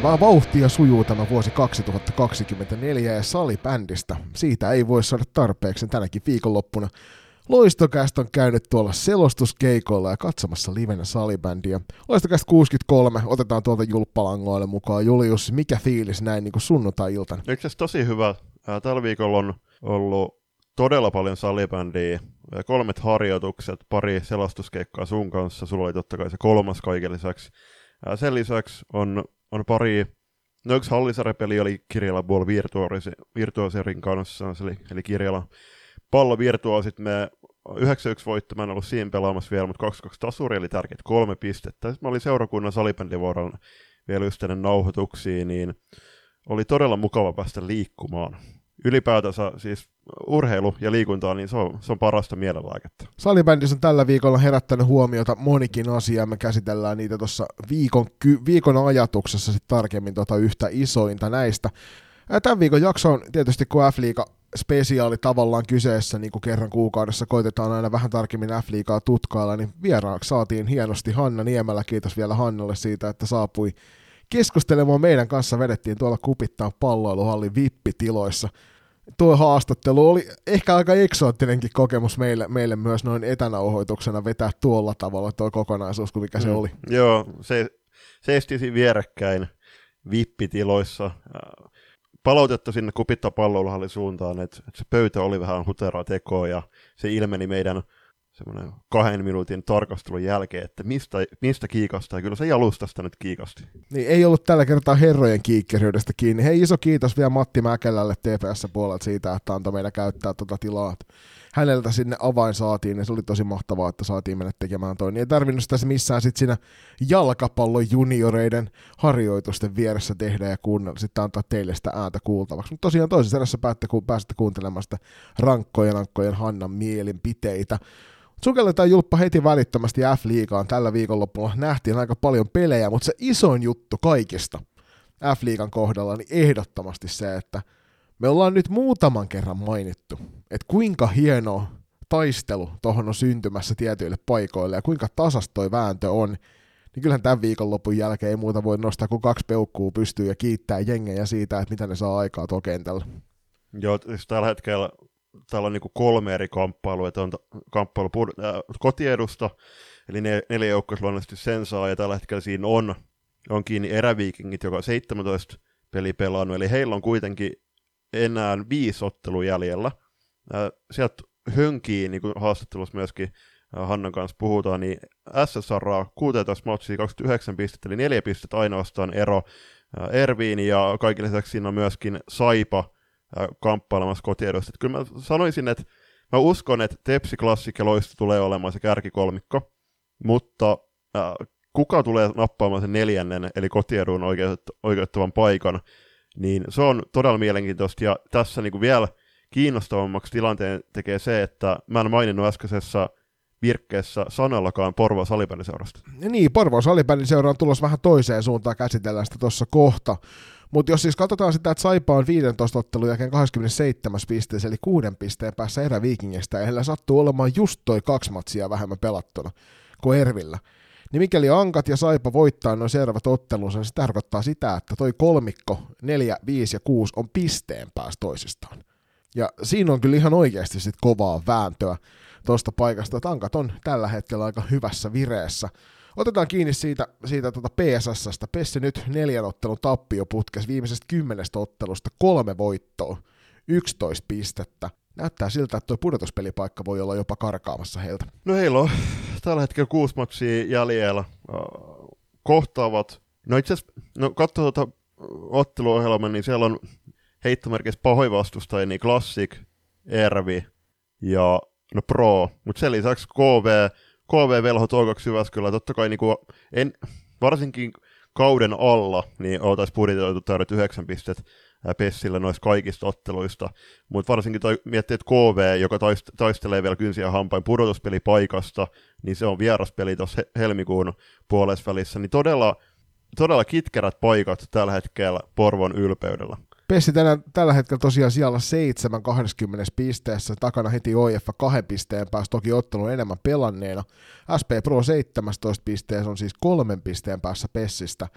Hirvittävää vauhtia sujuu tämä vuosi 2024 ja salibändistä. Siitä ei voi saada tarpeeksi tänäkin viikonloppuna. Loistokäst on käynyt tuolla selostuskeikoilla ja katsomassa livenä salibändiä. Loistokäst 63, otetaan tuolta julppalangoille mukaan. Julius, mikä fiilis näin niin sunnuntai-iltana? Eikö se tosi hyvä? Tällä viikolla on ollut todella paljon salibändiä, kolmet harjoitukset, pari selastuskeikkaa sun kanssa, sulla oli totta kai se kolmas kaiken lisäksi. Sen lisäksi on on pari, no yksi hallisarepeli oli Kirjala Ball Virtuoserin kanssa, eli, eli Kirjala pallo Virtuosit, me 9-1 voitto, mä en ollut siinä pelaamassa vielä, mutta 2-2 tasuri oli tärkeät kolme pistettä. Sitten mä olin seurakunnan salibändivuorolla vielä just nauhoituksiin, niin oli todella mukava päästä liikkumaan ylipäätänsä siis urheilu ja liikunta, niin se on, se on parasta mielenlääkettä. Salibändissä on tällä viikolla herättänyt huomiota monikin asia, me käsitellään niitä tuossa viikon, viikon ajatuksessa sitten tarkemmin tota yhtä isointa näistä. Tämän viikon jakso on tietysti, kun F-liiga spesiaali tavallaan kyseessä, niin kuin kerran kuukaudessa koitetaan aina vähän tarkemmin F-liigaa tutkailla, niin vieraaksi saatiin hienosti Hanna Niemelä, kiitos vielä Hannalle siitä, että saapui keskustelemaan meidän kanssa, vedettiin tuolla kupittaan palloiluhallin vippitiloissa – tuo haastattelu oli ehkä aika eksoottinenkin kokemus meille, meille myös noin etänauhoituksena vetää tuolla tavalla tuo kokonaisuus kuin mikä mm. se oli. Joo, se, seistisi vierekkäin vippitiloissa. Palautetta sinne kupittaa palloiluhallin suuntaan, että, että se pöytä oli vähän huteraa tekoa ja se ilmeni meidän semmoinen kahden minuutin tarkastelun jälkeen, että mistä, mistä kiikastaa. Ja kyllä se jalustasta nyt kiikasti. Niin, ei ollut tällä kertaa herrojen kiikkeryydestä kiinni. Hei, iso kiitos vielä Matti Mäkelälle TPS-puolelta siitä, että antoi meidän käyttää tuota tilaa. Häneltä sinne avain saatiin, ja se oli tosi mahtavaa, että saatiin mennä tekemään toi. Niin ei tarvinnut sitä missään sitten siinä jalkapallon junioreiden harjoitusten vieressä tehdä ja kuunnella, sitten antaa teille sitä ääntä kuultavaksi. Mutta tosiaan toisessa erässä päätte, kun pääsette kuuntelemaan sitä rankkojen, rankkojen Hannan mielinpiteitä. Sukelletaan Julppa heti välittömästi F-liigaan tällä viikonloppuna. Nähtiin aika paljon pelejä, mutta se isoin juttu kaikista F-liigan kohdalla niin ehdottomasti se, että me ollaan nyt muutaman kerran mainittu, että kuinka hieno taistelu tuohon on syntymässä tietyille paikoille ja kuinka tasastoi vääntö on, niin kyllähän tämän viikonlopun jälkeen ei muuta voi nostaa kuin kaksi peukkuu pystyy ja kiittää jengejä siitä, että mitä ne saa aikaa tuolla kentällä. Joo, siis tällä hetkellä täällä on niin kolme eri kamppailua, että on kamppailu pud- äh, kotiedusta, eli ne, neljä joukkoa luonnollisesti sen saa, ja tällä hetkellä siinä on, on kiinni eräviikingit, joka on 17 peli pelannut, eli heillä on kuitenkin enää viisi ottelua jäljellä. Äh, sieltä hönkii, niin kuin haastattelussa myöskin äh, Hannan kanssa puhutaan, niin SSR 16 matsia 29 pistettä, eli neljä pistettä ainoastaan ero äh, Erviin, ja kaikille lisäksi siinä on myöskin Saipa, kamppailemassa kotiedosta. Kyllä mä sanoisin, että mä uskon, että Tepsi Loisto tulee olemaan se kärkikolmikko, mutta äh, kuka tulee nappaamaan sen neljännen, eli kotiedun oikeuttavan paikan, niin se on todella mielenkiintoista, ja tässä niin kuin vielä kiinnostavammaksi tilanteen tekee se, että mä en maininnut äskeisessä virkkeessä sanallakaan Porvo salibändiseurasta. Niin, Porvo salibändiseura on tulossa vähän toiseen suuntaan, käsitellään sitä tuossa kohta. Mutta jos siis katsotaan sitä, että Saipa on 15 ottelun jälkeen 27 pisteessä, eli kuuden pisteen päässä eräviikingistä, ja heillä sattuu olemaan just toi kaksi matsia vähemmän pelattuna kuin Ervillä. Niin mikäli Ankat ja Saipa voittaa noin seuraavat ottelunsa, niin se tarkoittaa sitä, että toi kolmikko 4, 5 ja 6 on pisteen päässä toisistaan. Ja siinä on kyllä ihan oikeasti sit kovaa vääntöä tuosta paikasta, että Ankat on tällä hetkellä aika hyvässä vireessä. Otetaan kiinni siitä, siitä tuota PSSstä. Pessi nyt neljän ottelun tappioputkes viimeisestä kymmenestä ottelusta kolme voittoa, 11 pistettä. Näyttää siltä, että tuo pudotuspelipaikka voi olla jopa karkaamassa heiltä. No heillä on tällä hetkellä kuusi matsia jäljellä. Kohtaavat, no itse asiassa, no katso tuota otteluohjelman, niin siellä on heittomerkissä pahoin vastustajia, niin Classic, Ervi ja no Pro, mutta sen lisäksi KV, KV Velho Toikaksi Jyväskylä, totta kai niin kuin, en, varsinkin kauden alla, niin oltaisiin budjetoitu täydet 9 pistet Pessillä noista kaikista otteluista, mutta varsinkin toi, miettii, että KV, joka taist, taistelee vielä kynsiä hampain pudotuspelipaikasta, niin se on vieraspeli tuossa helmikuun puolessa välissä, niin todella, todella kitkerät paikat tällä hetkellä Porvon ylpeydellä. Pessi tänä, tällä hetkellä tosiaan siellä 7 20 pisteessä, takana heti OIF kahden pisteen päässä, toki ottelun enemmän pelanneena. SP Pro 17 pisteessä on siis kolmen pisteen päässä Pessistä.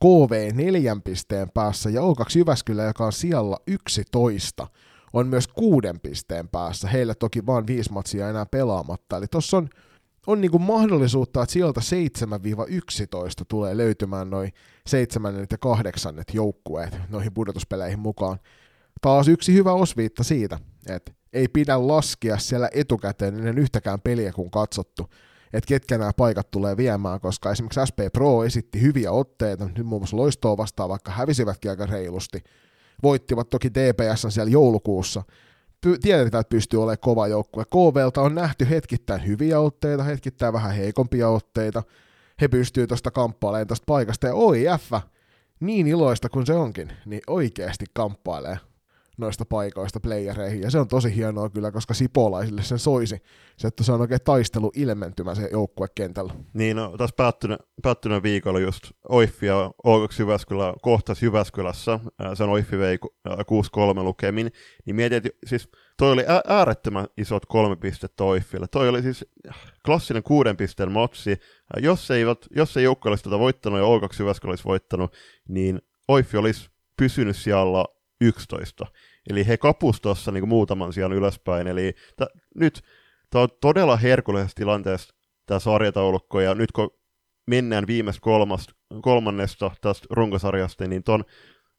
KV neljän pisteen päässä ja O2 Jyväskylä, joka on siellä 11, on myös kuuden pisteen päässä. Heillä toki vain viisi matsia enää pelaamatta. Eli tuossa on, on niinku mahdollisuutta, että sieltä 7-11 tulee löytymään noin seitsemännet ja kahdeksannet joukkueet noihin pudotuspeleihin mukaan. Taas yksi hyvä osviitta siitä, että ei pidä laskea siellä etukäteen ennen yhtäkään peliä kun katsottu, että ketkä nämä paikat tulee viemään, koska esimerkiksi SP Pro esitti hyviä otteita, nyt muun muassa loistoa vastaan, vaikka hävisivätkin aika reilusti, voittivat toki TPS siellä joulukuussa, tiedetään, että pystyy olemaan kova joukkue. KVlta on nähty hetkittäin hyviä otteita, hetkittäin vähän heikompia otteita, he pystyy tuosta kamppailemaan tuosta paikasta, ja OIF, niin iloista kuin se onkin, niin oikeasti kamppailee noista paikoista playereihin, ja se on tosi hienoa kyllä, koska sipolaisille sen soisi, se, että se on oikein taistelu ilmentymä se joukkue kentällä. Niin, no, tässä päättyneen, päättyneen viikolla just Oiffi ja O2 Jyväskylä kohtas Jyväskylässä, sen Oiffi vei 6-3 lukemin, niin mietin, että siis toi oli äärettömän isot kolme pistettä Oiffille. Toi oli siis klassinen kuuden pisteen matsi. Jos, eivät, jos ei joukko olisi tätä voittanut ja O2 Jyväskylä olisi voittanut, niin Oiffi olisi pysynyt siellä 11. Eli he kapus tuossa niin muutaman sijaan ylöspäin. Eli t- nyt tämä on todella herkullisessa tilanteessa tämä sarjataulukko, ja nyt kun mennään viimeistä kolmasta, kolmannesta tästä runkosarjasta, niin ton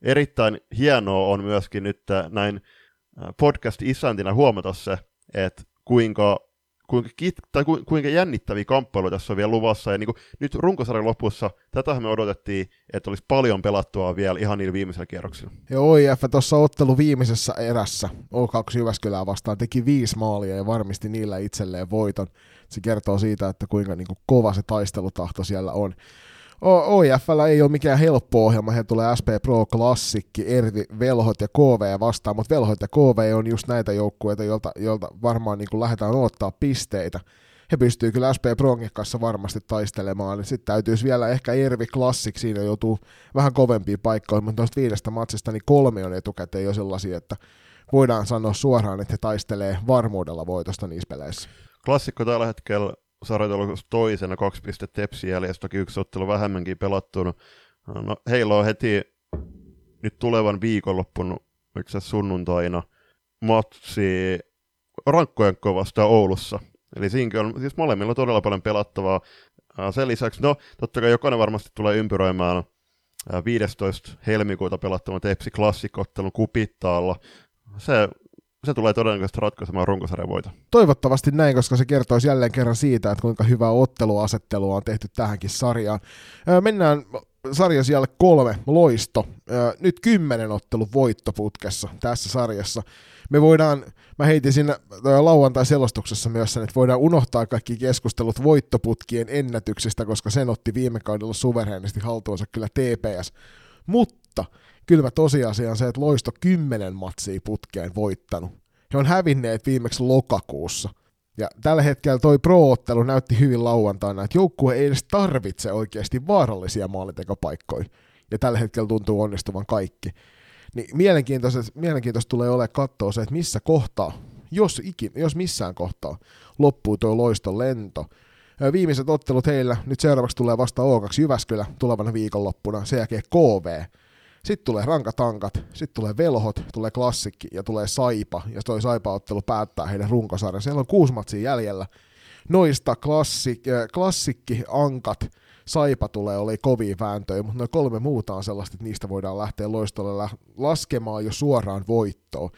erittäin hienoa on myöskin nyt näin podcast-isäntinä huomata se, että kuinka kuinka, kit, tai ku, kuinka jännittäviä kamppailuja tässä on vielä luvassa. Ja niin kuin, nyt runkosarjan lopussa tätä me odotettiin, että olisi paljon pelattua vielä ihan niillä viimeisillä kierroksilla. Ja OIF tuossa ottelu viimeisessä erässä O2 Jyväskylää vastaan teki viisi maalia ja varmisti niillä itselleen voiton. Se kertoo siitä, että kuinka niin kuin kova se taistelutahto siellä on. OIFllä ei ole mikään helppo ohjelma, he tulee SP Pro Klassikki, Ervi, Velhot ja KV vastaan, mutta Velhot ja KV on just näitä joukkueita, joilta, joilta varmaan niin lähdetään ottaa pisteitä. He pystyy kyllä SP Pronkin kanssa varmasti taistelemaan, niin sitten täytyisi vielä ehkä Ervi Classic, siinä joutuu vähän kovempiin paikkoihin, mutta noista viidestä matsista niin kolme on etukäteen jo sellaisia, että voidaan sanoa suoraan, että he taistelee varmuudella voitosta niissä peleissä. Klassikko tällä hetkellä sarjataulukossa toisena, kaksi pistettä Tepsi jäljessä, toki yksi ottelu vähemmänkin pelattuna. No, heillä on heti nyt tulevan viikonloppun, itse sunnuntaina, matsi rankkojen kovasta Oulussa. Eli siinäkin on siis molemmilla todella paljon pelattavaa. Sen lisäksi, no totta kai jokainen varmasti tulee ympyröimään 15. helmikuuta pelattavan Tepsi klassikottelun kupittaalla. Se se tulee todennäköisesti ratkaisemaan runkosarjan voita. Toivottavasti näin, koska se kertoisi jälleen kerran siitä, että kuinka hyvää otteluasettelua on tehty tähänkin sarjaan. Mennään sarjan siellä kolme, loisto. Nyt kymmenen ottelun voittoputkessa tässä sarjassa. Me voidaan, mä heitin siinä lauantai-selostuksessa myös sen, että voidaan unohtaa kaikki keskustelut voittoputkien ennätyksistä, koska sen otti viime kaudella suvereenisti haltuunsa kyllä TPS. Mutta kylmä tosiasia on se, että Loisto kymmenen matsia putkeen voittanut. He on hävinneet viimeksi lokakuussa. Ja tällä hetkellä toi pro-ottelu näytti hyvin lauantaina, että joukkue ei edes tarvitse oikeasti vaarallisia maalintekopaikkoja. Ja tällä hetkellä tuntuu onnistuvan kaikki. Niin mielenkiintoista, mielenkiintoista tulee ole katsoa se, että missä kohtaa, jos, ikin, jos missään kohtaa, loppuu tuo loiston lento. Viimeiset ottelut heillä, nyt seuraavaksi tulee vasta O2 Jyväskylä tulevana viikonloppuna, sen jälkeen KV, sitten tulee rankatankat, sitten tulee velhot, tulee klassikki ja tulee saipa, ja toi saipa-ottelu päättää heidän runkosarjan. Siellä on kuusi matsia jäljellä. Noista klassik, äh, klassikki, ankat, saipa tulee oli kovia vääntöjä, mutta noin kolme muuta on sellaista, että niistä voidaan lähteä loistolle laskemaan jo suoraan voittoon.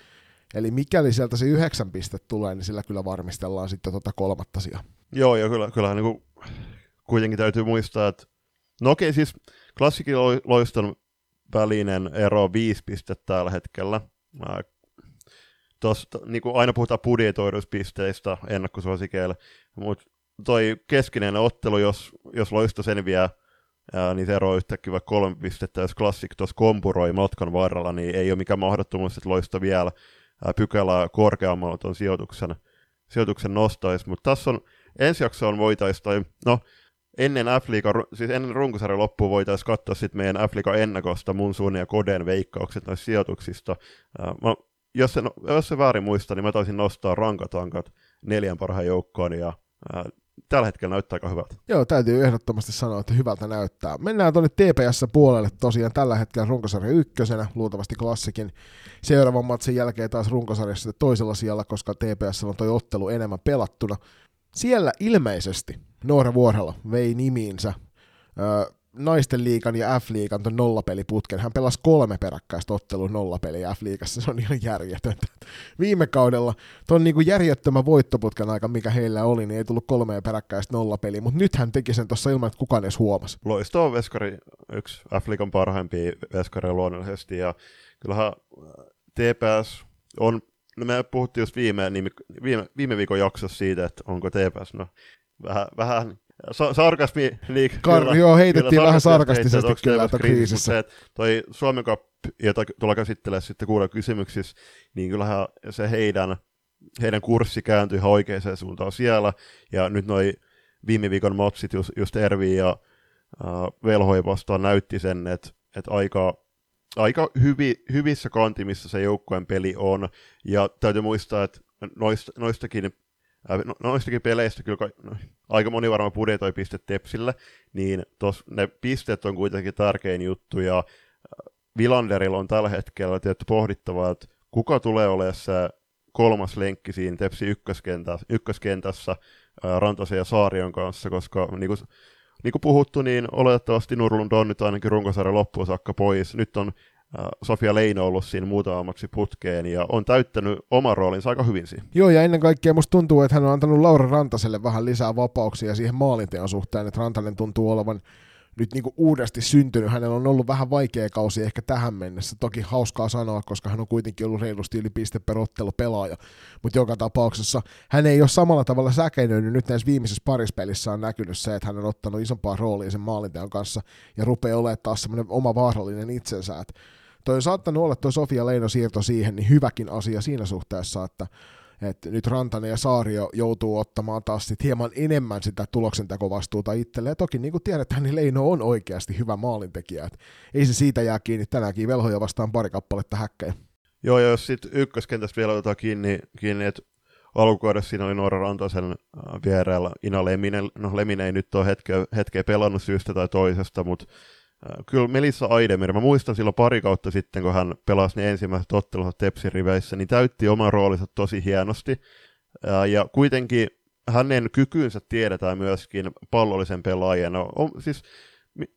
Eli mikäli sieltä se yhdeksän pistet tulee, niin sillä kyllä varmistellaan sitten tota kolmatta sijaa. Joo, ja kyllä, kyllähän niin kuin, kuitenkin täytyy muistaa, että no okei, siis klassikin loiston välinen ero viisi pistettä tällä hetkellä. Tosta, niin kuin aina puhutaan budjetoiduspisteistä ennakkosuosikeille, mutta toi keskinen ottelu, jos, jos loisto selviää, ää, niin se ero yhtäkkiä vaikka kolme pistettä, jos Classic tuossa kompuroi matkan varrella, niin ei ole mikään mahdottomuus, että loisto vielä ää, pykälää korkeammalla tuon sijoituksen, sijoituksen nostaisi, mutta tässä on ensi jaksoon voitaisiin, tai no ennen f siis ennen runkosarjan loppua voitaisiin katsoa sitten meidän f ennakosta mun suun ja Koden veikkaukset noista sijoituksista. mä, jos, se, jos se väärin muista, niin mä taisin nostaa rankatankat neljän parhaan joukkoon ja ää, tällä hetkellä näyttää aika hyvältä. Joo, täytyy ehdottomasti sanoa, että hyvältä näyttää. Mennään tuonne TPS-puolelle tosiaan tällä hetkellä runkosarja ykkösenä, luultavasti klassikin. Seuraavan matsin jälkeen taas runkosarjassa toisella sijalla, koska TPS on toi ottelu enemmän pelattuna. Siellä ilmeisesti Noora Vuorhela vei nimiinsä öö, naisten liikan ja F-liigan ton nollapeliputken. Hän pelasi kolme peräkkäistä ottelua nollapeliä F-liigassa, se on ihan järjetöntä. Viime kaudella ton niinku järjettömän voittoputken aika, mikä heillä oli, niin ei tullut kolmea peräkkäistä nollapeliä, mutta nyt hän teki sen tuossa ilman, että kukaan edes huomasi. Loistava veskari, yksi F-liigan parhaimpia veskareja luonnollisesti, ja kyllähän TPS on, no me puhuttiin just viime, viime, viime viikon jaksossa siitä, että onko TPS, no vähän, vähän Sa- sarkasmi liik- Kar- joo, heitettiin vähän sarkastisesti kyllä, että kriisissä. Se, että toi Suomen Cup, jota tullaan käsittelemään sitten kuulla kysymyksissä, niin kyllähän se heidän, heidän kurssi kääntyi ihan oikeaan suuntaan siellä, ja nyt noi viime viikon matsit just, just Ervi ja uh, Velhoi vastaan näytti sen, että, että aika, aika hyvi, hyvissä kantimissa se joukkueen peli on, ja täytyy muistaa, että noista, noistakin No, noistakin peleistä kyllä no, aika moni varmaan budjetoi pistet Tepsille, niin tos, ne pisteet on kuitenkin tärkein juttu, ja Vilanderilla on tällä hetkellä tietty pohdittavaa, että kuka tulee olemaan se kolmas lenkki siinä Tepsi ykköskentässä, ykköskentässä Rantasen ja Saarion kanssa, koska niin kuin, niin kuin puhuttu, niin oletettavasti Nurlund on nyt ainakin runkosarjan loppuun saakka pois. Nyt on Sofia Leino ollut siinä muutamaksi putkeen ja on täyttänyt oman roolinsa aika hyvin siinä. Joo, ja ennen kaikkea musta tuntuu, että hän on antanut Laura Rantaselle vähän lisää vapauksia siihen maalinteon suhteen, että Rantanen tuntuu olevan nyt niin uudesti syntynyt. Hänellä on ollut vähän vaikea kausi ehkä tähän mennessä. Toki hauskaa sanoa, koska hän on kuitenkin ollut reilusti yli piste per ottelu pelaaja. Mutta joka tapauksessa hän ei ole samalla tavalla säkeinyt. Nyt näissä viimeisessä parispelissä on näkynyt se, että hän on ottanut isompaa roolia sen maalinteon kanssa ja rupeaa olemaan taas semmoinen oma vaarallinen itsensä. Et toi on saattanut olla tuo Sofia Leino siirto siihen, niin hyväkin asia siinä suhteessa, että että nyt Rantanen ja Saario joutuu ottamaan taas sit hieman enemmän sitä tuloksentekovastuuta itselleen. Ja toki niin kuin tiedetään, niin Leino on oikeasti hyvä maalintekijä. Et ei se siitä jää kiinni tänäänkin velhoja vastaan pari kappaletta häkkejä. Joo, ja jos sitten ykköskentästä vielä otetaan kiinni, kiinni että alkukaudessa siinä oli Noora Rantasen äh, vierellä Ina Leminen. No Leminen ei nyt ole hetkeä, hetkeä pelannut syystä tai toisesta, mutta kyllä Melissa Aidemir, mä muistan silloin pari kautta sitten, kun hän pelasi ne ensimmäiset ottelut Tepsin riveissä, niin täytti oman roolinsa tosi hienosti. Äh, ja kuitenkin hänen kykynsä tiedetään myöskin pallollisen pelaajana. On, siis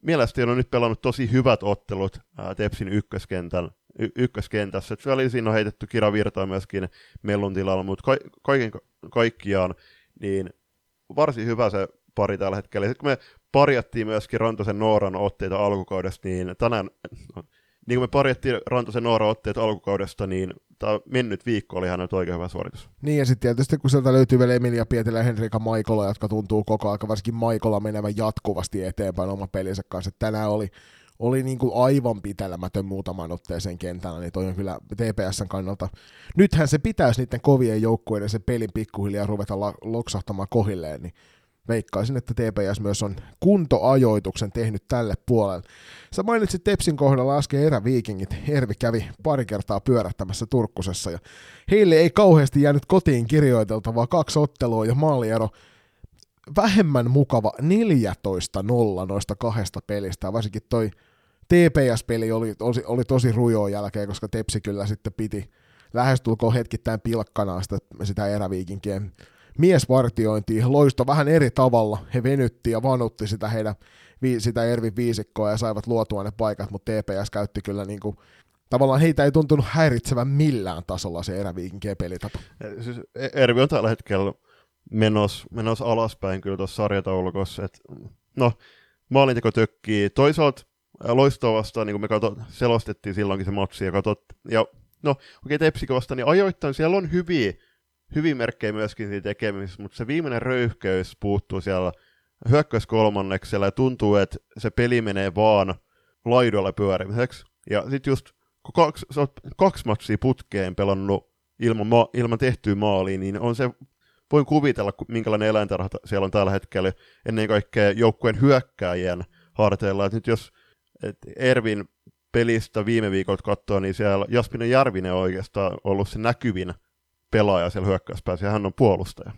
mielestäni on nyt pelannut tosi hyvät ottelut ää, äh, Tepsin ykköskentän, y- ykköskentässä. Et väliin on heitetty Kira Virtaa myöskin Mellun tilalla, mutta ka- kaiken kaikkiaan niin varsin hyvä se pari tällä hetkellä. Sitten kun me parjattiin myöskin Rantasen Nooran otteita alkukaudesta, niin tänään, niin kuin me parjattiin Rantasen Nooran otteita alkukaudesta, niin tämä mennyt viikko oli hänen oikein hyvä suoritus. Niin ja sitten tietysti kun sieltä löytyy vielä Emilia Pietilä ja Henrika Maikola, jotka tuntuu koko ajan, varsinkin Maikola menevän jatkuvasti eteenpäin oma pelinsä kanssa. Että tänään oli, oli niin kuin aivan pitelemätön muutaman otteeseen kentällä, niin toi on kyllä TPSn kannalta. Nythän se pitäisi niiden kovien joukkueiden se pelin pikkuhiljaa ruveta loksahtamaan kohilleen, niin veikkaisin, että TPS myös on kuntoajoituksen tehnyt tälle puolelle. Sä mainitsit Tepsin kohdalla äsken eräviikingit. Ervi kävi pari kertaa pyörähtämässä Turkkusessa ja heille ei kauheasti jäänyt kotiin kirjoiteltavaa kaksi ottelua ja maaliero vähemmän mukava 14-0 noista kahdesta pelistä, varsinkin toi TPS-peli oli, oli, oli tosi rujoa jälkeen, koska Tepsi kyllä sitten piti lähestulkoon hetkittäin pilkkanaa sitä, sitä eräviikinkien miesvartiointi loisto vähän eri tavalla. He venytti ja vanutti sitä heidän sitä Ervin viisikkoa ja saivat luotua ne paikat, mutta TPS käytti kyllä niin kuin, tavallaan heitä ei tuntunut häiritsevän millään tasolla se eräviikinkien pelitapa. Siis e- Ervi on tällä hetkellä menos, menos alaspäin kyllä tuossa sarjataulukossa. Et, no, maalinteko tökkii. Toisaalta loistoa vastaan, niin kuin me katsot, selostettiin silloinkin se matsi, ja katsot, ja no, okei, okay, Tepsikö vastaan, niin ajoittain siellä on hyviä hyvin merkkejä myöskin siinä tekemisessä, mutta se viimeinen röyhkeys puuttuu siellä hyökkäys kolmanneksella ja tuntuu, että se peli menee vaan laidolle pyörimiseksi. Ja sitten just kun kaksi, sä oot kaksi matsia putkeen pelannut ilman, ma- ilman tehtyä maaliin, niin on se, voin kuvitella, minkälainen eläintarha siellä on tällä hetkellä ennen kaikkea joukkueen hyökkääjien harteilla. Et nyt jos et Ervin pelistä viime viikolta katsoo, niin siellä Jaspinen Järvinen on oikeastaan ollut se näkyvin pelaaja siellä hyökkäyspäässä, ja hän on puolustaja.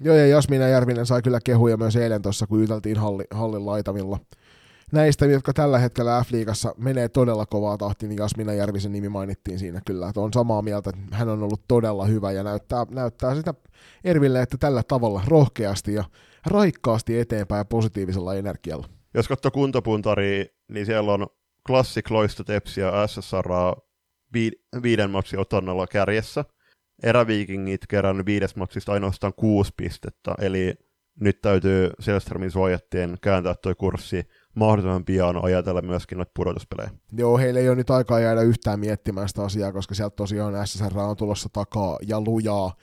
Joo, ja Jasmina Järvinen sai kyllä kehuja myös eilen tuossa, kun yteltiin halli, hallin laitamilla. Näistä, jotka tällä hetkellä F-liigassa menee todella kovaa tahtia, niin Jasmina Järvisen nimi mainittiin siinä kyllä. Että on samaa mieltä, että hän on ollut todella hyvä ja näyttää, näyttää sitä Erville, että tällä tavalla rohkeasti ja raikkaasti eteenpäin positiivisella energialla. Jos katsoo kuntapuntaria, niin siellä on Classic, Loisto, Tepsi ja SSR viiden matsin otannalla kärjessä. Eräviikingit kerännyt viides matsista ainoastaan kuusi pistettä, eli nyt täytyy Selströmin suojattien kääntää tuo kurssi mahdollisimman pian ajatella myöskin noita pudotuspelejä. Joo, heillä ei ole nyt aikaa jäädä yhtään miettimään sitä asiaa, koska sieltä tosiaan SSR on tulossa takaa ja lujaa,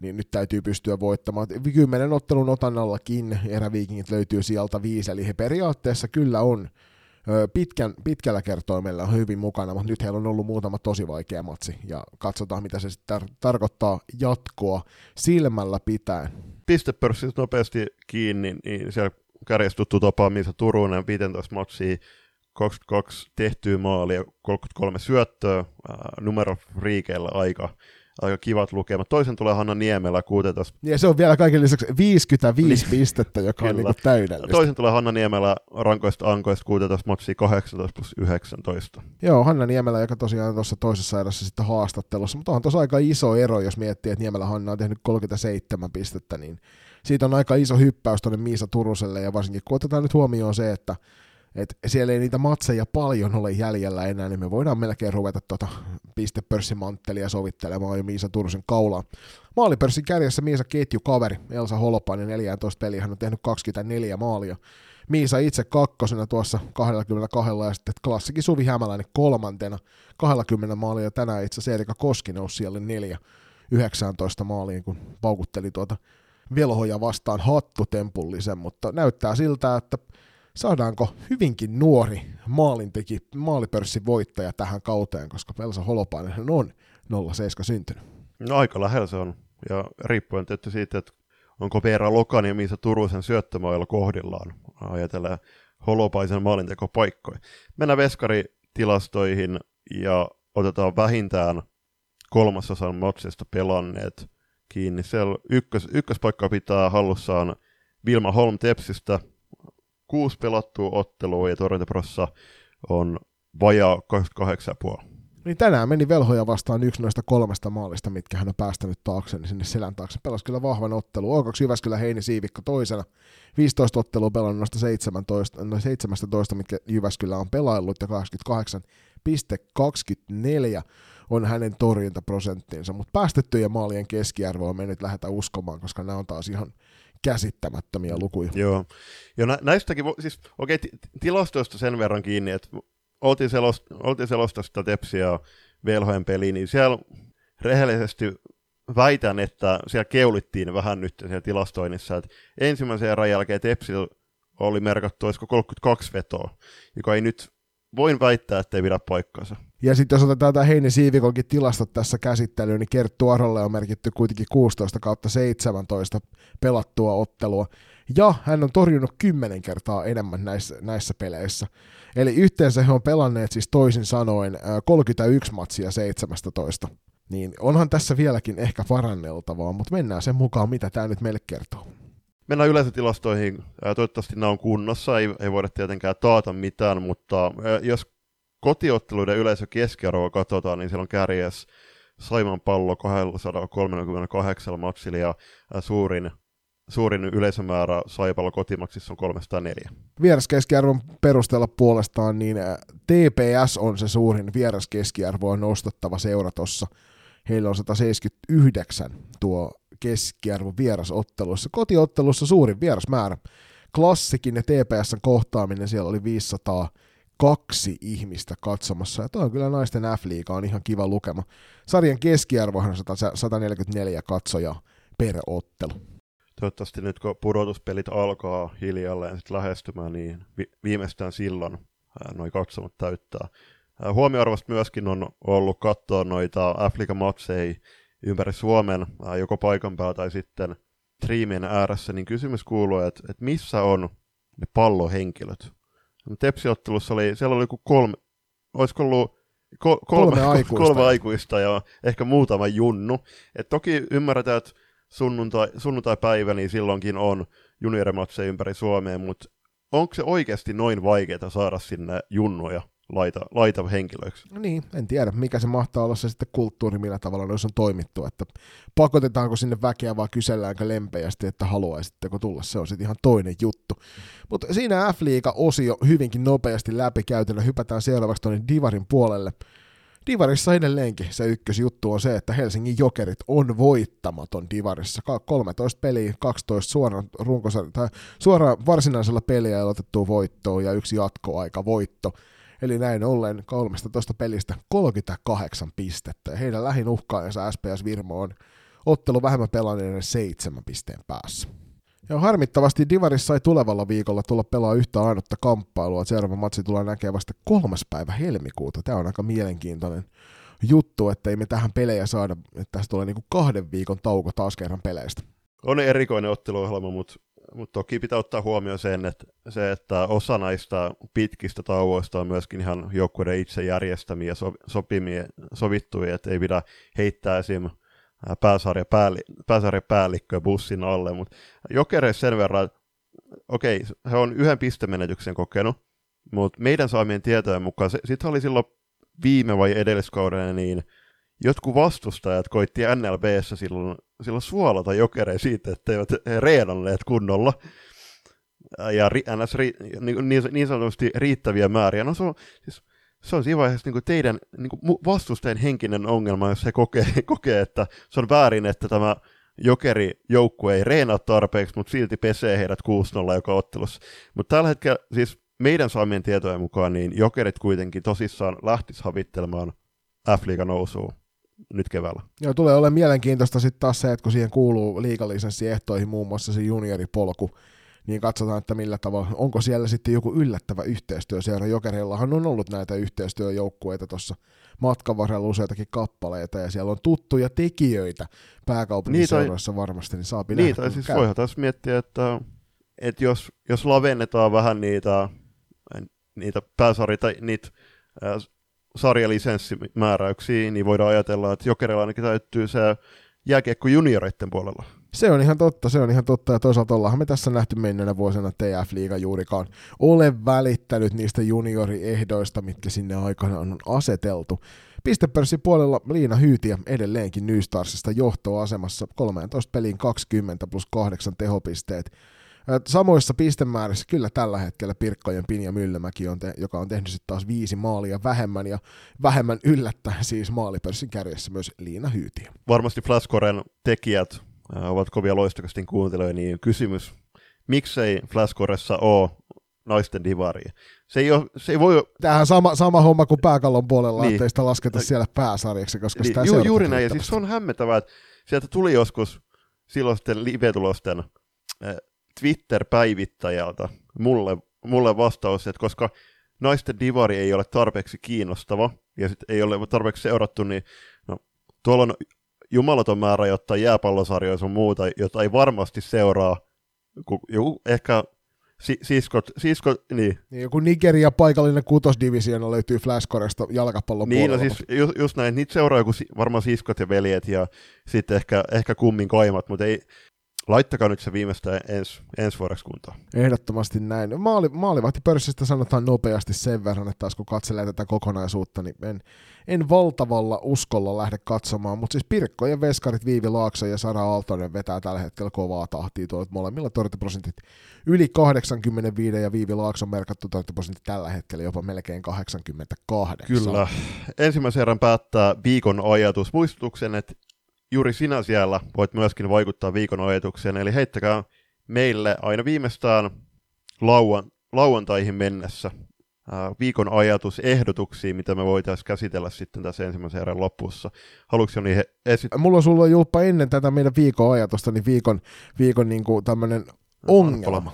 niin nyt täytyy pystyä voittamaan. Kymmenen ottelun otannallakin eräviikingit löytyy sieltä viisi, eli he periaatteessa kyllä on pitkän, pitkällä kertoimella on hyvin mukana, mutta nyt heillä on ollut muutama tosi vaikea matsi, ja katsotaan mitä se sitten tar- tarkoittaa jatkoa silmällä pitäen. Pistepörssissä nopeasti kiinni, niin siellä kärjessä tuttu tapa, missä Turunen 15 matsia, 22 tehtyä maalia, 33 syöttöä, numero friikeillä aika aika kivat lukemat. Toisen tulee Hanna Niemelä 16. Ja se on vielä kaiken lisäksi 55 niin. pistettä, joka on niinku täydellistä. Toisen tulee Hanna Niemelä rankoista ankoista 16 matsia 18 plus 19. Joo, Hanna Niemelä, joka tosiaan tuossa toisessa erässä sitten haastattelussa, mutta on tuossa aika iso ero, jos miettii, että Niemelä Hanna on tehnyt 37 pistettä, niin siitä on aika iso hyppäys tuonne Miisa Turuselle, ja varsinkin kun otetaan nyt huomioon se, että et siellä ei niitä matseja paljon ole jäljellä enää, niin me voidaan melkein ruveta tuota pistepörssimanttelia sovittelemaan jo Miisa Turusen kaulaa. Maalipörssin kärjessä Miisa kaveri Elsa Holopainen 14 peliä, hän on tehnyt 24 maalia. Miisa itse kakkosena tuossa 22 ja sitten klassikin Suvi Hämäläinen kolmantena 20 maalia. Tänään itse asiassa Erika Koski nousi siellä neljä 19 maaliin, kun paukutteli tuota velhoja vastaan hattutempullisen, mutta näyttää siltä, että saadaanko hyvinkin nuori maalinteki, maalipörssin voittaja tähän kauteen, koska Pelsa Holopainen on 07 syntynyt. No aika lähellä se on, ja riippuen tietysti siitä, että onko Veera Lokan ja Miisa Turusen syöttömailla kohdillaan, ajatellaan Holopaisen maalintekopaikkoja. Mennään veskaritilastoihin ja otetaan vähintään kolmasosan matsista pelanneet kiinni. Siellä ykkös, ykköspaikka pitää hallussaan Vilma Holm Tepsistä, kuusi pelattua ottelua ja Torrente on vajaa 28,5. Niin tänään meni velhoja vastaan yksi noista kolmesta maalista, mitkä hän on päästänyt taakse, niin sinne selän taakse. Pelasi kyllä vahvan ottelu. O2 Jyväskylä Heini Siivikko toisena. 15 ottelua pelannut noista 17, no 17, mitkä Jyväskylä on pelaillut, ja 28,24 on hänen torjuntaprosenttinsa. Mutta päästettyjen maalien keskiarvoa me nyt lähdetään uskomaan, koska nämä on taas ihan käsittämättömiä lukuja. Joo, ja nä- näistäkin, siis okei, okay, t- tilastoista sen verran kiinni, että oltiin, selost, oltiin selostaa sitä Tepsiä velhojen peliä, niin siellä rehellisesti väitän, että siellä keulittiin vähän nyt siellä tilastoinnissa, että ensimmäisen erän jälkeen Tepsi oli merkattu, olisiko 32 vetoa, joka ei nyt voin väittää, että ei pidä paikkansa. Ja sitten jos otetaan tämä Heini Siivikonkin tilastot tässä käsittelyyn, niin Kerttu Arolle on merkitty kuitenkin 16 kautta 17 pelattua ottelua. Ja hän on torjunut 10 kertaa enemmän näissä, näissä peleissä. Eli yhteensä he on pelanneet siis toisin sanoen 31 matsia 17. Niin onhan tässä vieläkin ehkä paranneltavaa, mutta mennään sen mukaan, mitä tämä nyt meille kertoo. Mennään yleisötilastoihin. Toivottavasti nämä on kunnossa, ei, ei voida tietenkään taata mitään, mutta jos kotiotteluiden yleisö keskiarvoa katsotaan, niin siellä on kärjessä Saiman pallo 238 matsilla ja suurin, suurin yleisömäärä Saipalla kotimaksissa on 304. Vieraskeskiarvon perusteella puolestaan niin TPS on se suurin vieraskeskiarvoa nostettava seura tuossa. Heillä on 179 tuo keskiarvo vierasotteluissa. Kotiottelussa suurin vierasmäärä. Klassikin ja TPSn kohtaaminen siellä oli 500 kaksi ihmistä katsomassa. Ja toi on kyllä naisten F-liiga on ihan kiva lukema. Sarjan keskiarvohan on 144 katsojaa per ottelu. Toivottavasti nyt kun pudotuspelit alkaa hiljalleen sit lähestymään, niin vi- viimeistään silloin noin katsomot täyttää. Huomioarvosta myöskin on ollut katsoa noita F-liiga-matseja ympäri Suomen, joko paikan päällä tai sitten striimien ääressä, niin kysymys kuuluu, että, että missä on ne pallohenkilöt? Tepsiottelussa oli, siellä oli joku kolme, olisiko ollut ko, kolme, kolme, aikuista. kolme aikuista ja ehkä muutama junnu. Et toki ymmärretään, että sunnuntai, sunnuntai-päivä, niin silloinkin on juniorimatseja ympäri Suomeen, mutta onko se oikeasti noin vaikeaa saada sinne junnoja laita, laita henkilöiksi? No niin, en tiedä, mikä se mahtaa olla se sitten kulttuuri, millä tavalla noissa on toimittu, että pakotetaanko sinne väkeä vai kyselläänkö lempeästi, että haluaisitteko tulla, se on sitten ihan toinen juttu. Mutta siinä F-liiga-osio hyvinkin nopeasti läpi käytynä, hypätään seuraavaksi tuonne Divarin puolelle. Divarissa edelleenkin se ykkösjuttu on se, että Helsingin Jokerit on voittamaton Divarissa. 13 peliä, 12 suoraan, runkosar- tai suoraan varsinaisella peliä otettu voittoa ja yksi jatkoaika voitto. Eli näin ollen 13 pelistä 38 pistettä. Ja heidän lähin uhkaajansa SPS Virmo on ottelu vähemmän pelanneiden seitsemän pisteen päässä. Ja harmittavasti Divarissa ei tulevalla viikolla tulla pelaa yhtä ainutta kamppailua. Seuraava matsi tulee näkemään vasta kolmas päivä helmikuuta. Tämä on aika mielenkiintoinen juttu, että ei me tähän pelejä saada, että tässä tulee niinku kahden viikon tauko taas kerran peleistä. On erikoinen otteluohjelma, mutta, mutta toki pitää ottaa huomioon sen, että, se, että osa näistä pitkistä tauoista on myöskin ihan joukkueiden itse järjestämiä, sopimia, sovittuja, että ei pidä heittää esim. pääsarjapäällikköä bussin alle, mutta Jokereissa sen verran, okei, he on yhden pistemenetyksen kokenut, mutta meidän saamien tietojen mukaan, sitten oli silloin viime vai edelliskaudella, niin jotkut vastustajat koitti NLBssä silloin, silloin suolata jokereen siitä, että eivät he reenanneet kunnolla ja ri, ns, ri, niin, niin, sanotusti riittäviä määriä. No se on, siis se on siinä vaiheessa niin teidän niin vastustajien henkinen ongelma, jos he kokee, kokee, että se on väärin, että tämä jokeri joukkue ei reenaa tarpeeksi, mutta silti pesee heidät 6-0 joka ottelussa. Mutta tällä hetkellä siis meidän saamien tietojen mukaan niin jokerit kuitenkin tosissaan lähtis havittelemaan F-liiga nousuun nyt keväällä. Joo, tulee olemaan mielenkiintoista sitten taas se, että kun siihen kuuluu liikalisenssiehtoihin muun muassa se junioripolku, niin katsotaan, että millä tavalla, onko siellä sitten joku yllättävä yhteistyö. Siellä Jokereillahan on ollut näitä yhteistyöjoukkueita tuossa matkan varrella useitakin kappaleita, ja siellä on tuttuja tekijöitä pääkaupunkiseuroissa varmasti, niin saa Niin, tai siis voihan tässä miettiä, että, että jos, jos lavennetaan vähän niitä, niitä pääsarja tai niitä sarjalisenssimääräyksiä, niin voidaan ajatella, että Jokerilla ainakin täyttyy se jääkiekko junioreiden puolella. Se on ihan totta, se on ihan totta, ja toisaalta ollaanhan me tässä nähty menneenä vuosina TF-liiga juurikaan ole välittänyt niistä junioriehdoista, mitkä sinne aikana on aseteltu. Pistepörssin puolella Liina Hyytiä edelleenkin Nystarsista johtoasemassa 13 peliin 20 plus 8 tehopisteet. Samoissa pistemäärissä kyllä tällä hetkellä Pirkkojen Pinja Myllymäki, on te, joka on tehnyt sitten taas viisi maalia vähemmän ja vähemmän yllättäen siis maalipörssin kärjessä myös Liina Hyytiä. Varmasti Flaskoren tekijät äh, ovat kovia loistokastin kuuntelijoita, niin kysymys, miksei Flaskoressa ole naisten divari. Se ei, ole, se ei voi... Tämähän sama, sama homma kuin pääkallon puolella, niin. ettei sitä lasketa siellä pääsarjaksi, koska niin, sitä ju, Juuri näin, ja siis se on hämmentävää, että sieltä tuli joskus silloisten live-tulosten äh, Twitter-päivittäjältä mulle, mulle vastaus, että koska naisten divari ei ole tarpeeksi kiinnostava, ja sit ei ole tarpeeksi seurattu, niin no, tuolla on jumalaton määrä jotain jääpallosarjoja sun muuta, jota ei varmasti seuraa joku ehkä si- siskot, siskot, niin. niin. Joku Nigeria paikallinen kutosdivisioona löytyy Flashcoresta jalkapallon niin, no puolella. No siis just, just näin, niitä seuraa joku varmaan siskot ja veljet ja sitten ehkä, ehkä kummin kaimat, mutta ei, Laittakaa nyt se viimeistä ens, ensi vuodeksi kuntoon. Ehdottomasti näin. Maali, maalivahtipörssistä sanotaan nopeasti sen verran, että taas kun katselee tätä kokonaisuutta, niin en, en valtavalla uskolla lähde katsomaan, mutta siis Pirkko ja Veskarit, Viivi Laakso ja Sara Aaltonen vetää tällä hetkellä kovaa tahtia tuolla molemmilla torjuntaprosentit yli 85 ja Viivi Laakson merkattu torjuntaprosentti tällä hetkellä jopa melkein 88. Kyllä. Ensimmäisen erän päättää viikon ajatus. Muistutuksen, että juuri sinä siellä voit myöskin vaikuttaa viikon ajatukseen, eli heittäkää meille aina viimeistään lauan, lauantaihin mennessä ää, viikon ajatusehdotuksia, mitä me voitaisiin käsitellä sitten tässä ensimmäisen erän lopussa. Haluatko Joni esittää? Mulla on sulla Julppa ennen tätä meidän viikon ajatusta, niin viikon, viikon niin kuin tämmöinen ongelma.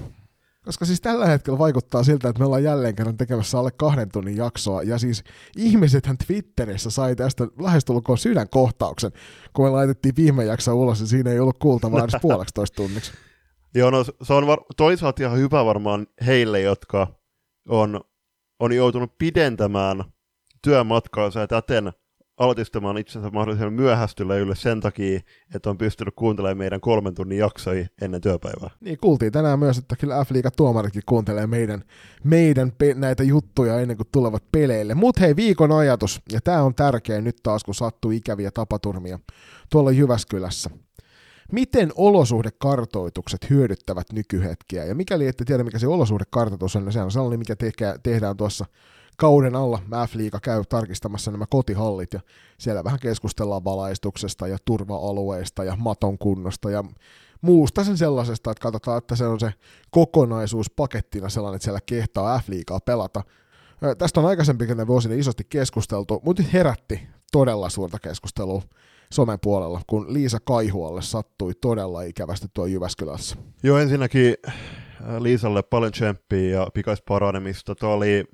Koska siis tällä hetkellä vaikuttaa siltä, että me ollaan jälleen kerran tekemässä alle kahden tunnin jaksoa, ja siis ihmisethän Twitterissä sai tästä lähestulkoon sydänkohtauksen, kun me laitettiin viime jakso ulos, ja siinä ei ollut kuultavaa edes puoleksitoista tunniksi. Joo, no se on var- toisaalta ihan hyvä varmaan heille, jotka on, on joutunut pidentämään työmatkaansa ja täten altistamaan itsensä mahdollisimman myöhästyleille sen takia, että on pystynyt kuuntelemaan meidän kolmen tunnin jaksoja ennen työpäivää. Niin, kuultiin tänään myös, että kyllä f tuomaritkin kuuntelee meidän, meidän pe- näitä juttuja ennen kuin tulevat peleille. Mutta hei, viikon ajatus, ja tämä on tärkeä nyt taas, kun sattuu ikäviä tapaturmia tuolla Jyväskylässä. Miten olosuhdekartoitukset hyödyttävät nykyhetkiä? Ja mikäli ette tiedä, mikä se olosuhdekartoitus on, niin se on sellainen, mikä teke, tehdään tuossa kauden alla F-liiga käy tarkistamassa nämä kotihallit ja siellä vähän keskustellaan valaistuksesta ja turva-alueista ja maton kunnosta ja muusta sen sellaisesta, että katsotaan, että se on se kokonaisuus pakettina sellainen, että siellä kehtaa F-liigaa pelata. Tästä on aikaisempikin vuosina isosti keskusteltu, mutta herätti todella suurta keskustelua somen puolella, kun Liisa Kaihualle sattui todella ikävästi tuo Jyväskylässä. Joo, ensinnäkin Liisalle paljon tsemppiä ja pikaista paranemista. Tuo oli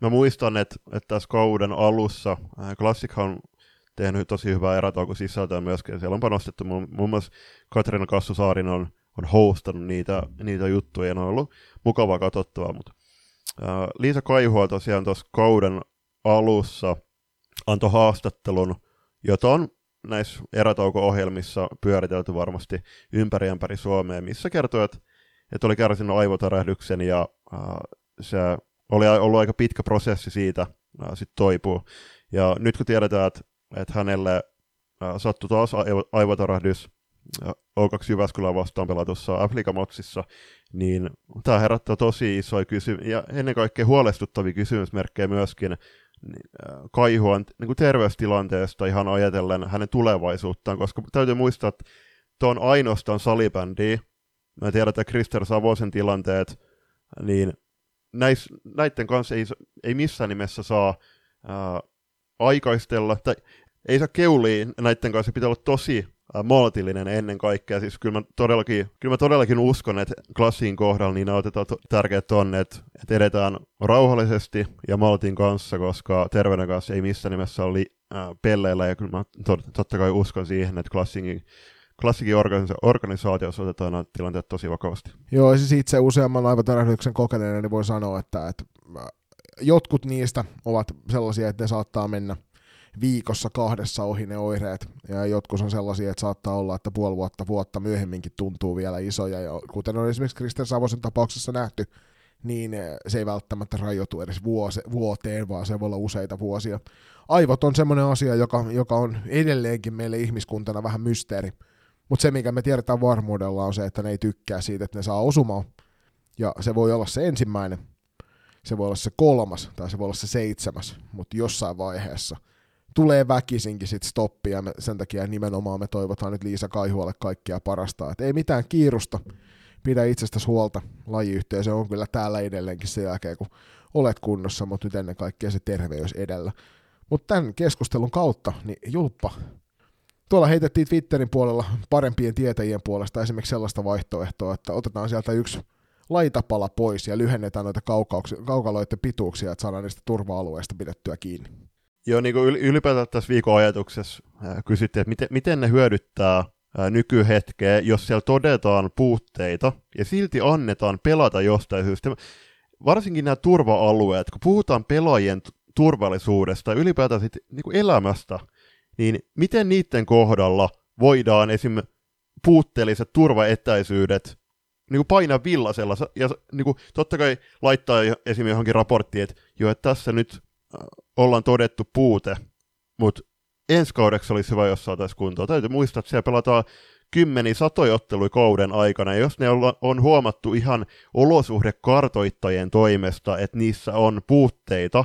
Mä muistan, että, että tässä kauden alussa äh, Classic on tehnyt tosi hyvää erätauko sisältöä myöskin. Siellä on panostettu, muun, muun muassa Katriina Kassusaarin on, on hostannut niitä, niitä juttuja, ja ne on ollut mukavaa katsottavaa, mutta äh, Liisa Kaihua tosiaan tuossa kauden alussa antoi haastattelun, jota on näissä erätauko-ohjelmissa pyöritelty varmasti ympäri ympäri Suomea, missä kertoo, että, että oli kärsinyt aivotärähdyksen ja äh, se oli ollut aika pitkä prosessi siitä sitten toipuu. Ja nyt kun tiedetään, että, että hänelle sattui taas aivotorahdys O2 Jyväskylän vastaan pelatussa Afrika-motsissa, niin tämä herättää tosi isoja kysymyksiä ja ennen kaikkea huolestuttavia kysymysmerkkejä myöskin niin, Kaihuan niin terveystilanteesta ihan ajatellen hänen tulevaisuuttaan, koska täytyy muistaa, että tuo on ainoastaan salibändi. Mä tiedän, että Krister Savosen tilanteet, niin näis, näiden kanssa ei, ei missään nimessä saa ää, aikaistella, tai ei saa keuliin näiden kanssa, pitää olla tosi ää, maltillinen ennen kaikkea. Siis kyllä mä todellakin, kyllä mä todellakin uskon, että klassiin kohdalla niin otetaan to- tärkeät on, että, että edetään rauhallisesti ja maltin kanssa, koska terveyden kanssa ei missään nimessä ole li- pelleillä, ja kyllä mä tot- totta kai uskon siihen, että klassingin klassikin organisa- organisaatiossa otetaan nämä tilanteet tosi vakavasti. Joo, siis itse useamman laivatärähdyksen kokeneena niin voi sanoa, että, että jotkut niistä ovat sellaisia, että ne saattaa mennä viikossa kahdessa ohi ne oireet, ja jotkut on sellaisia, että saattaa olla, että puoli vuotta, vuotta myöhemminkin tuntuu vielä isoja, ja kuten on esimerkiksi Kristen Savosen tapauksessa nähty, niin se ei välttämättä rajoitu edes vuose, vuoteen, vaan se voi olla useita vuosia. Aivot on semmoinen asia, joka, joka on edelleenkin meille ihmiskuntana vähän mysteeri. Mutta se, mikä me tiedetään varmuudella, on se, että ne ei tykkää siitä, että ne saa osumaan. Ja se voi olla se ensimmäinen, se voi olla se kolmas tai se voi olla se seitsemäs, mutta jossain vaiheessa tulee väkisinkin sit stoppi ja me, sen takia nimenomaan me toivotaan nyt Liisa Kaihualle kaikkia parasta. Et ei mitään kiirusta, pidä itsestäsi huolta. Lajiyhteisö on kyllä täällä edelleenkin sen jälkeen, kun olet kunnossa, mutta nyt ennen kaikkea se terveys edellä. Mutta tämän keskustelun kautta, niin julppa, tuolla heitettiin Twitterin puolella parempien tietäjien puolesta esimerkiksi sellaista vaihtoehtoa, että otetaan sieltä yksi laitapala pois ja lyhennetään noita kaukaloiden pituuksia, että saadaan niistä turva-alueista pidettyä kiinni. Joo, niin kuin ylipäätään tässä viikon ajatuksessa kysyttiin, että miten, miten ne hyödyttää nykyhetkeä, jos siellä todetaan puutteita ja silti annetaan pelata jostain syystä. Varsinkin nämä turva-alueet, kun puhutaan pelaajien turvallisuudesta ja ylipäätään sit, niin kuin elämästä, niin miten niiden kohdalla voidaan esim. puutteelliset turvaetäisyydet niin kuin painaa villasella ja niin kuin, totta kai laittaa esim. johonkin raporttiin, että jo, että tässä nyt äh, ollaan todettu puute, mutta ensi kaudeksi olisi hyvä, jos saataisiin kuntoon. Täytyy muistaa, että siellä pelataan kymmeni satoja ottelui kauden aikana, ja jos ne on huomattu ihan olosuhdekartoittajien toimesta, että niissä on puutteita,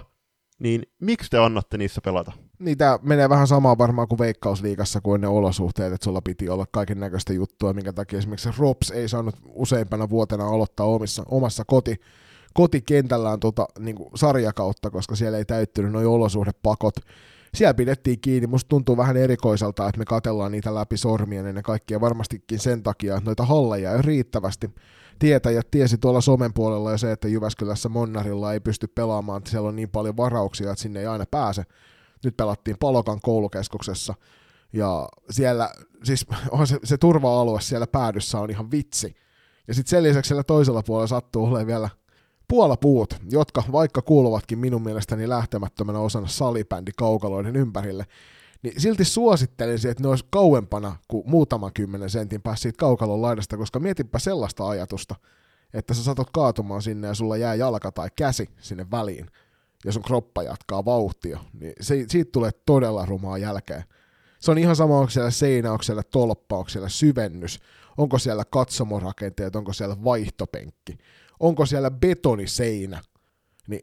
niin miksi te annatte niissä pelata? Niitä menee vähän samaa varmaan kuin Veikkausliigassa kuin ne olosuhteet, että sulla piti olla kaiken näköistä juttua, minkä takia esimerkiksi Rops ei saanut useimpana vuotena aloittaa omissa, omassa koti, kotikentällään tuota, niin sarjakautta, koska siellä ei täyttynyt nuo olosuhdepakot. Siellä pidettiin kiinni, musta tuntuu vähän erikoiselta, että me katellaan niitä läpi sormien ennen kaikkea varmastikin sen takia, että noita halleja ei riittävästi tietäjät tiesi tuolla somen puolella jo se, että Jyväskylässä Monnarilla ei pysty pelaamaan, että siellä on niin paljon varauksia, että sinne ei aina pääse. Nyt pelattiin Palokan koulukeskuksessa, ja siellä, siis on se, se turva-alue siellä päädyssä on ihan vitsi. Ja sitten sen lisäksi siellä toisella puolella sattuu olemaan vielä puolapuut, jotka vaikka kuuluvatkin minun mielestäni lähtemättömänä osana salibändi kaukaloiden ympärille, niin silti suosittelisin, että ne olisi kauempana kuin muutaman kymmenen sentin päässä siitä kaukalon laidasta, koska mietipä sellaista ajatusta, että sä satot kaatumaan sinne ja sulla jää jalka tai käsi sinne väliin, ja sun kroppa jatkaa vauhtia, niin se, siitä tulee todella rumaa jälkeen. Se on ihan sama, onko siellä seinä, onko siellä tolppa, onko siellä syvennys, onko siellä katsomorakenteet, onko siellä vaihtopenkki, onko siellä betoniseinä, niin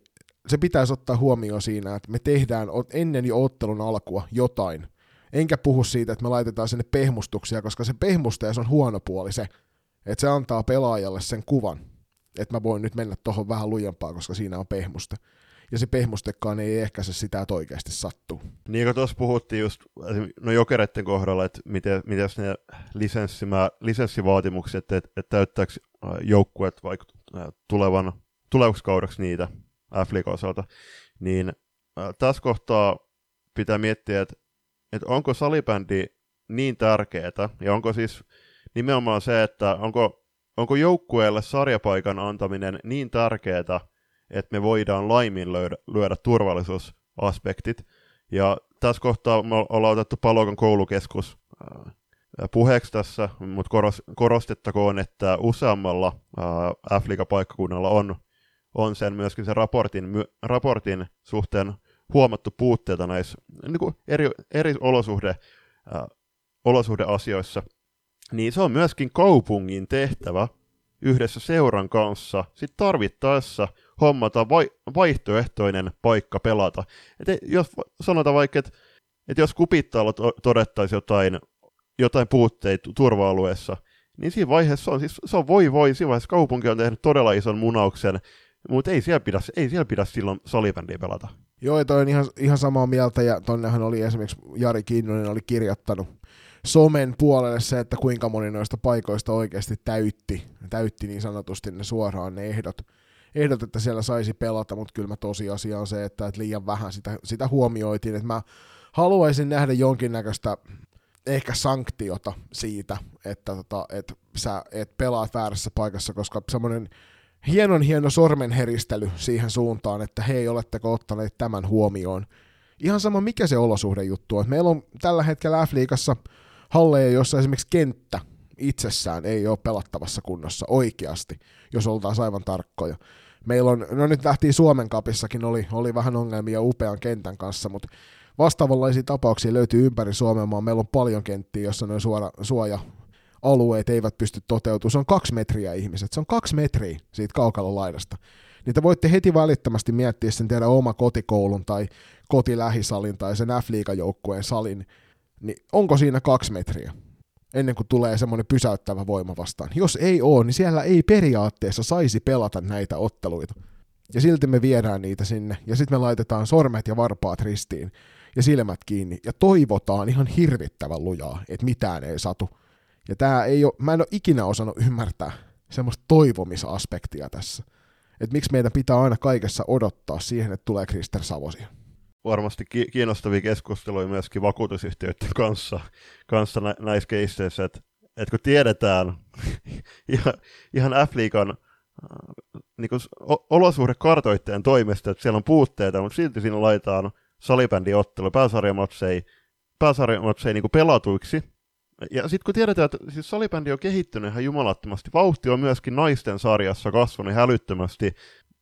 se pitäisi ottaa huomioon siinä, että me tehdään ennen jo ottelun alkua jotain. Enkä puhu siitä, että me laitetaan sinne pehmustuksia, koska se pehmustees on huono puoli se, että se antaa pelaajalle sen kuvan, että mä voin nyt mennä tuohon vähän lujempaa, koska siinä on pehmuste. Ja se pehmustekaan ei ehkäise sitä, että oikeasti sattuu. Niin kuin tuossa puhuttiin just no jokereiden kohdalla, että miten, miten ne lisenssivaatimukset, että, että täyttääkö joukkueet vaikka tulevan, tulevaksi kaudeksi niitä f osalta, niin tässä kohtaa pitää miettiä, että, että onko salibändi niin tärkeää, ja onko siis nimenomaan se, että onko, onko joukkueelle sarjapaikan antaminen niin tärkeää, että me voidaan laimin löydä, lyödä turvallisuusaspektit. Ja tässä kohtaa me ollaan otettu Palokan koulukeskus puheeksi tässä, mutta korostettakoon, että useammalla f paikkakunnalla on, on sen myöskin sen raportin, raportin suhteen huomattu puutteita näissä niin kuin eri, eri olosuhde, olosuhdeasioissa, niin se on myöskin kaupungin tehtävä yhdessä seuran kanssa sit tarvittaessa hommata vai, vaihtoehtoinen paikka pelata. Et jos sanotaan vaikka, että et jos kupittaalla todettaisiin jotain jotain puutteita turva-alueessa, niin siinä vaiheessa on, siis, se on voi voi, siinä vaiheessa kaupunki on tehnyt todella ison munauksen, mutta ei siellä pidä, ei siellä pidä silloin salibändiä pelata. Joo, ja toi on ihan, ihan samaa mieltä, ja tonnehan oli esimerkiksi Jari Kinnunen oli kirjoittanut somen puolelle se, että kuinka moni noista paikoista oikeasti täytti, täytti niin sanotusti ne suoraan ne ehdot, ehdot että siellä saisi pelata, mutta kyllä mä tosiasia on se, että, että liian vähän sitä, sitä huomioitiin, että mä haluaisin nähdä jonkinnäköistä ehkä sanktiota siitä, että, tota, että sä et pelaat väärässä paikassa, koska semmoinen hienon hieno sormenheristely siihen suuntaan, että hei, oletteko ottaneet tämän huomioon. Ihan sama, mikä se olosuhdejuttu on. Meillä on tällä hetkellä F-liigassa halleja, jossa esimerkiksi kenttä itsessään ei ole pelattavassa kunnossa oikeasti, jos oltaisiin aivan tarkkoja. Meillä on, no nyt lähtiin Suomen kapissakin, oli, oli vähän ongelmia upean kentän kanssa, mutta vastaavanlaisia tapauksia löytyy ympäri Suomea. Meillä on paljon kenttiä, jossa noin suora, suoja alueet eivät pysty toteutumaan. Se on kaksi metriä ihmiset. Se on kaksi metriä siitä kaukalon laidasta. Niin te voitte heti välittömästi miettiä sen teidän oma kotikoulun tai kotilähisalin tai sen f joukkueen salin, niin onko siinä kaksi metriä? ennen kuin tulee semmoinen pysäyttävä voima vastaan. Jos ei ole, niin siellä ei periaatteessa saisi pelata näitä otteluita. Ja silti me viedään niitä sinne, ja sitten me laitetaan sormet ja varpaat ristiin ja silmät kiinni ja toivotaan ihan hirvittävän lujaa, että mitään ei satu. Ja tää ei ole, mä en ole ikinä osannut ymmärtää semmoista toivomisaspektia tässä. Että miksi meidän pitää aina kaikessa odottaa siihen, että tulee Krister Savosia. Varmasti kiinnostavia keskusteluja myöskin vakuutusyhtiöiden kanssa, kanssa nä- näissä keisseissä, että, että kun tiedetään ihan, ihan F-liigan äh, niin olosuhdekartoitteen toimesta, että siellä on puutteita, mutta silti siinä laitetaan salibändiottelu pääsarjamatseja, pääsarjamatseja niin pelatuiksi. Ja sitten kun tiedetään, että siis salibändi on kehittynyt ihan jumalattomasti, vauhti on myöskin naisten sarjassa kasvanut hälyttömästi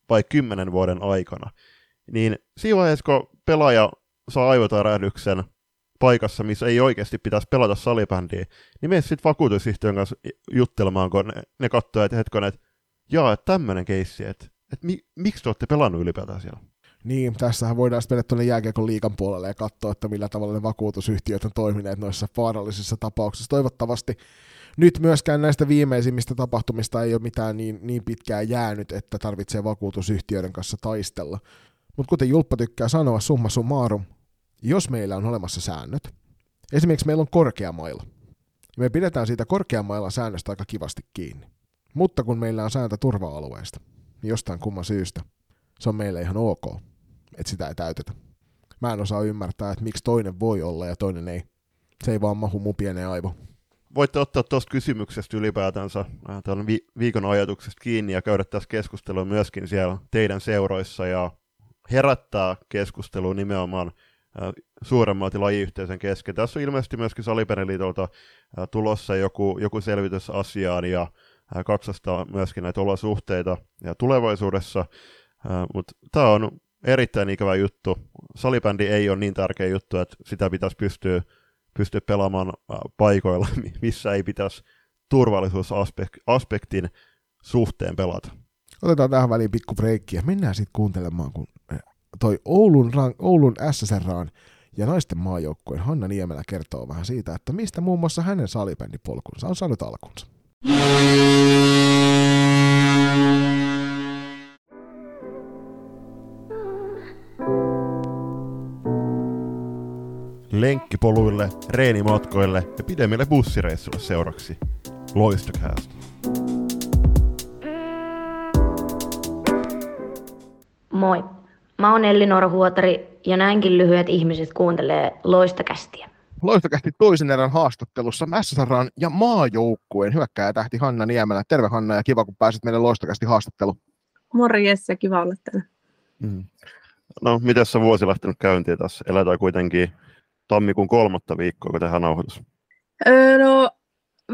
vai kymmenen vuoden aikana, niin siinä vaiheessa, kun pelaaja saa aivotärähdyksen paikassa, missä ei oikeasti pitäisi pelata salibändiä, niin mene sitten vakuutusyhtiön kanssa juttelemaan, kun ne, ne katsoo, että hetkonen, että jaa, että tämmöinen keissi, että, että mi, miksi te olette pelannut ylipäätään siellä? Niin, tässähän voidaan mennä tuonne jääkiekon liikan puolelle ja katsoa, että millä tavalla ne vakuutusyhtiöt on toimineet noissa vaarallisissa tapauksissa. Toivottavasti nyt myöskään näistä viimeisimmistä tapahtumista ei ole mitään niin, niin pitkään jäänyt, että tarvitsee vakuutusyhtiöiden kanssa taistella. Mutta kuten Julppa tykkää sanoa summa summarum, jos meillä on olemassa säännöt, esimerkiksi meillä on korkeamailla, me pidetään siitä korkeamailan säännöstä aika kivasti kiinni. Mutta kun meillä on sääntö turva-alueesta, niin jostain kumman syystä se on meille ihan ok että sitä ei täytetä. Mä en osaa ymmärtää, että miksi toinen voi olla ja toinen ei. Se ei vaan mahu mun pieneen aivo, voitte ottaa tuosta kysymyksestä ylipäätänsä äh, tämän vi- viikon ajatuksesta kiinni ja käydä tässä keskustelua myöskin siellä teidän seuroissa ja herättää keskustelua nimenomaan äh, suuremmalti lajiyhteisön kesken. Tässä on ilmeisesti myöskin Salipeneliitolta äh, tulossa joku, joku selvitys asiaan ja äh, katsastaa myöskin näitä olosuhteita ja tulevaisuudessa, mutta tämä on erittäin ikävä juttu. Salibändi ei ole niin tärkeä juttu, että sitä pitäisi pystyä, pystyä pelaamaan paikoilla, missä ei pitäisi turvallisuusaspektin suhteen pelata. Otetaan tähän väliin pikku breikki ja mennään sitten kuuntelemaan, kun toi Oulun, Oulun SSRaan ja naisten maajoukkueen Hanna Niemelä kertoo vähän siitä, että mistä muun muassa hänen salibändipolkunsa on saanut alkunsa. Lenkkipoluille, reenimatkoille ja pidemmille bussireissuille seuraksi. Loistokäästä. Moi. Mä oon Elli Huotari ja näinkin lyhyet ihmiset kuuntelee loistakästiä. Loistakästi toisen erän haastattelussa SSRan ja maajoukkueen hyökkääjä tähti Hanna Niemelä. Terve Hanna ja kiva kun pääsit meille loistakästi haastattelu. Morjes ja kiva olla täällä. Mm. No, miten se vuosi lähtenyt käyntiin tässä? Eletään kuitenkin tammikuun kolmatta viikkoa, kun tehdään nauhoitus. Öö, no,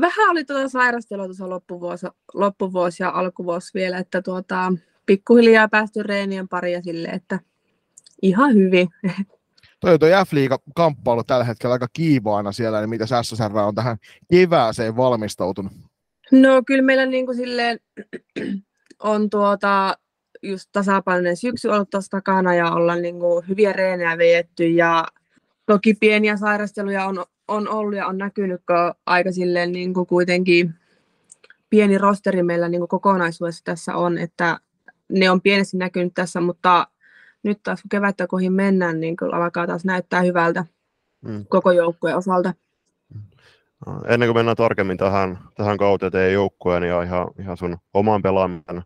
vähän oli tuota sairastelua tuossa loppuvuosi, loppuvuosi ja alkuvuosi vielä, että tuota, pikkuhiljaa päästy reenien pari sille, että ihan hyvin. Toi, toi F-liiga-kamppailu tällä hetkellä aika kiivaana siellä, niin mitä SSR on tähän kevääseen valmistautunut? No kyllä meillä niin kuin silleen on tuota, just tasapainoinen syksy ollut tuossa takana ja ollaan niin kuin hyviä reenejä vejetty ja toki pieniä sairasteluja on, on ollut ja on näkynyt aika silleen niin kuin kuitenkin pieni rosteri meillä niin kuin kokonaisuudessa tässä on, että ne on pienesti näkynyt tässä, mutta nyt taas kun kevättä kohin mennään, niin kyllä alkaa taas näyttää hyvältä mm. koko joukkueen osalta. No, ennen kuin mennään tarkemmin tähän, tähän kauteen teidän joukkueen ja ihan, ihan sun oman pelaamisen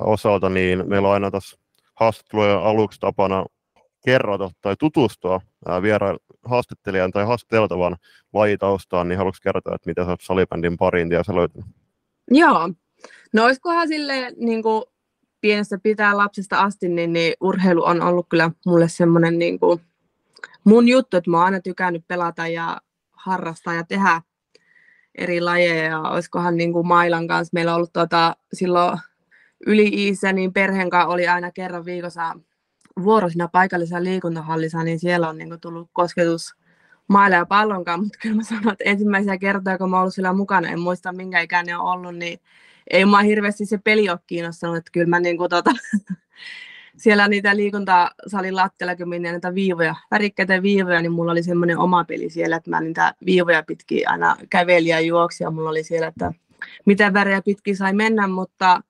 osalta, niin meillä on aina tässä haastattelujen aluksi tapana kerrata tai tutustua vieraan haastattelijan tai haastateltavan lajitaustaan, niin haluatko kertoa, että mitä sä oot salibändin pariin tiessä löytynyt? Joo. No olisikohan silleen niin kuin pienestä pitää lapsesta asti, niin, niin urheilu on ollut kyllä mulle semmoinen niin kuin mun juttu, että mä oon aina tykännyt pelata ja harrastaa ja tehdä eri lajeja. Ja olisikohan niin kuin Mailan kanssa, meillä on ollut tuota, silloin yli-iissä, niin perheen kanssa oli aina kerran viikossa vuoro siinä paikallisessa liikuntahallissa, niin siellä on niin kuin tullut kosketus mailla ja pallonkaan, mutta kyllä mä sanon, että ensimmäisiä kertoja, kun mä ollut siellä mukana, en muista minkä ikäinen on ollut, niin ei mua hirveästi se peli ole kiinnostanut, että kyllä mä niin kuin, tota, siellä niitä liikuntasalin lattialla, kun minne näitä viivoja, värikkäitä viivoja, niin mulla oli semmoinen oma peli siellä, että mä niitä viivoja pitkin aina käveli ja juoksi ja mulla oli siellä, että mitä värejä pitkin sai mennä, mutta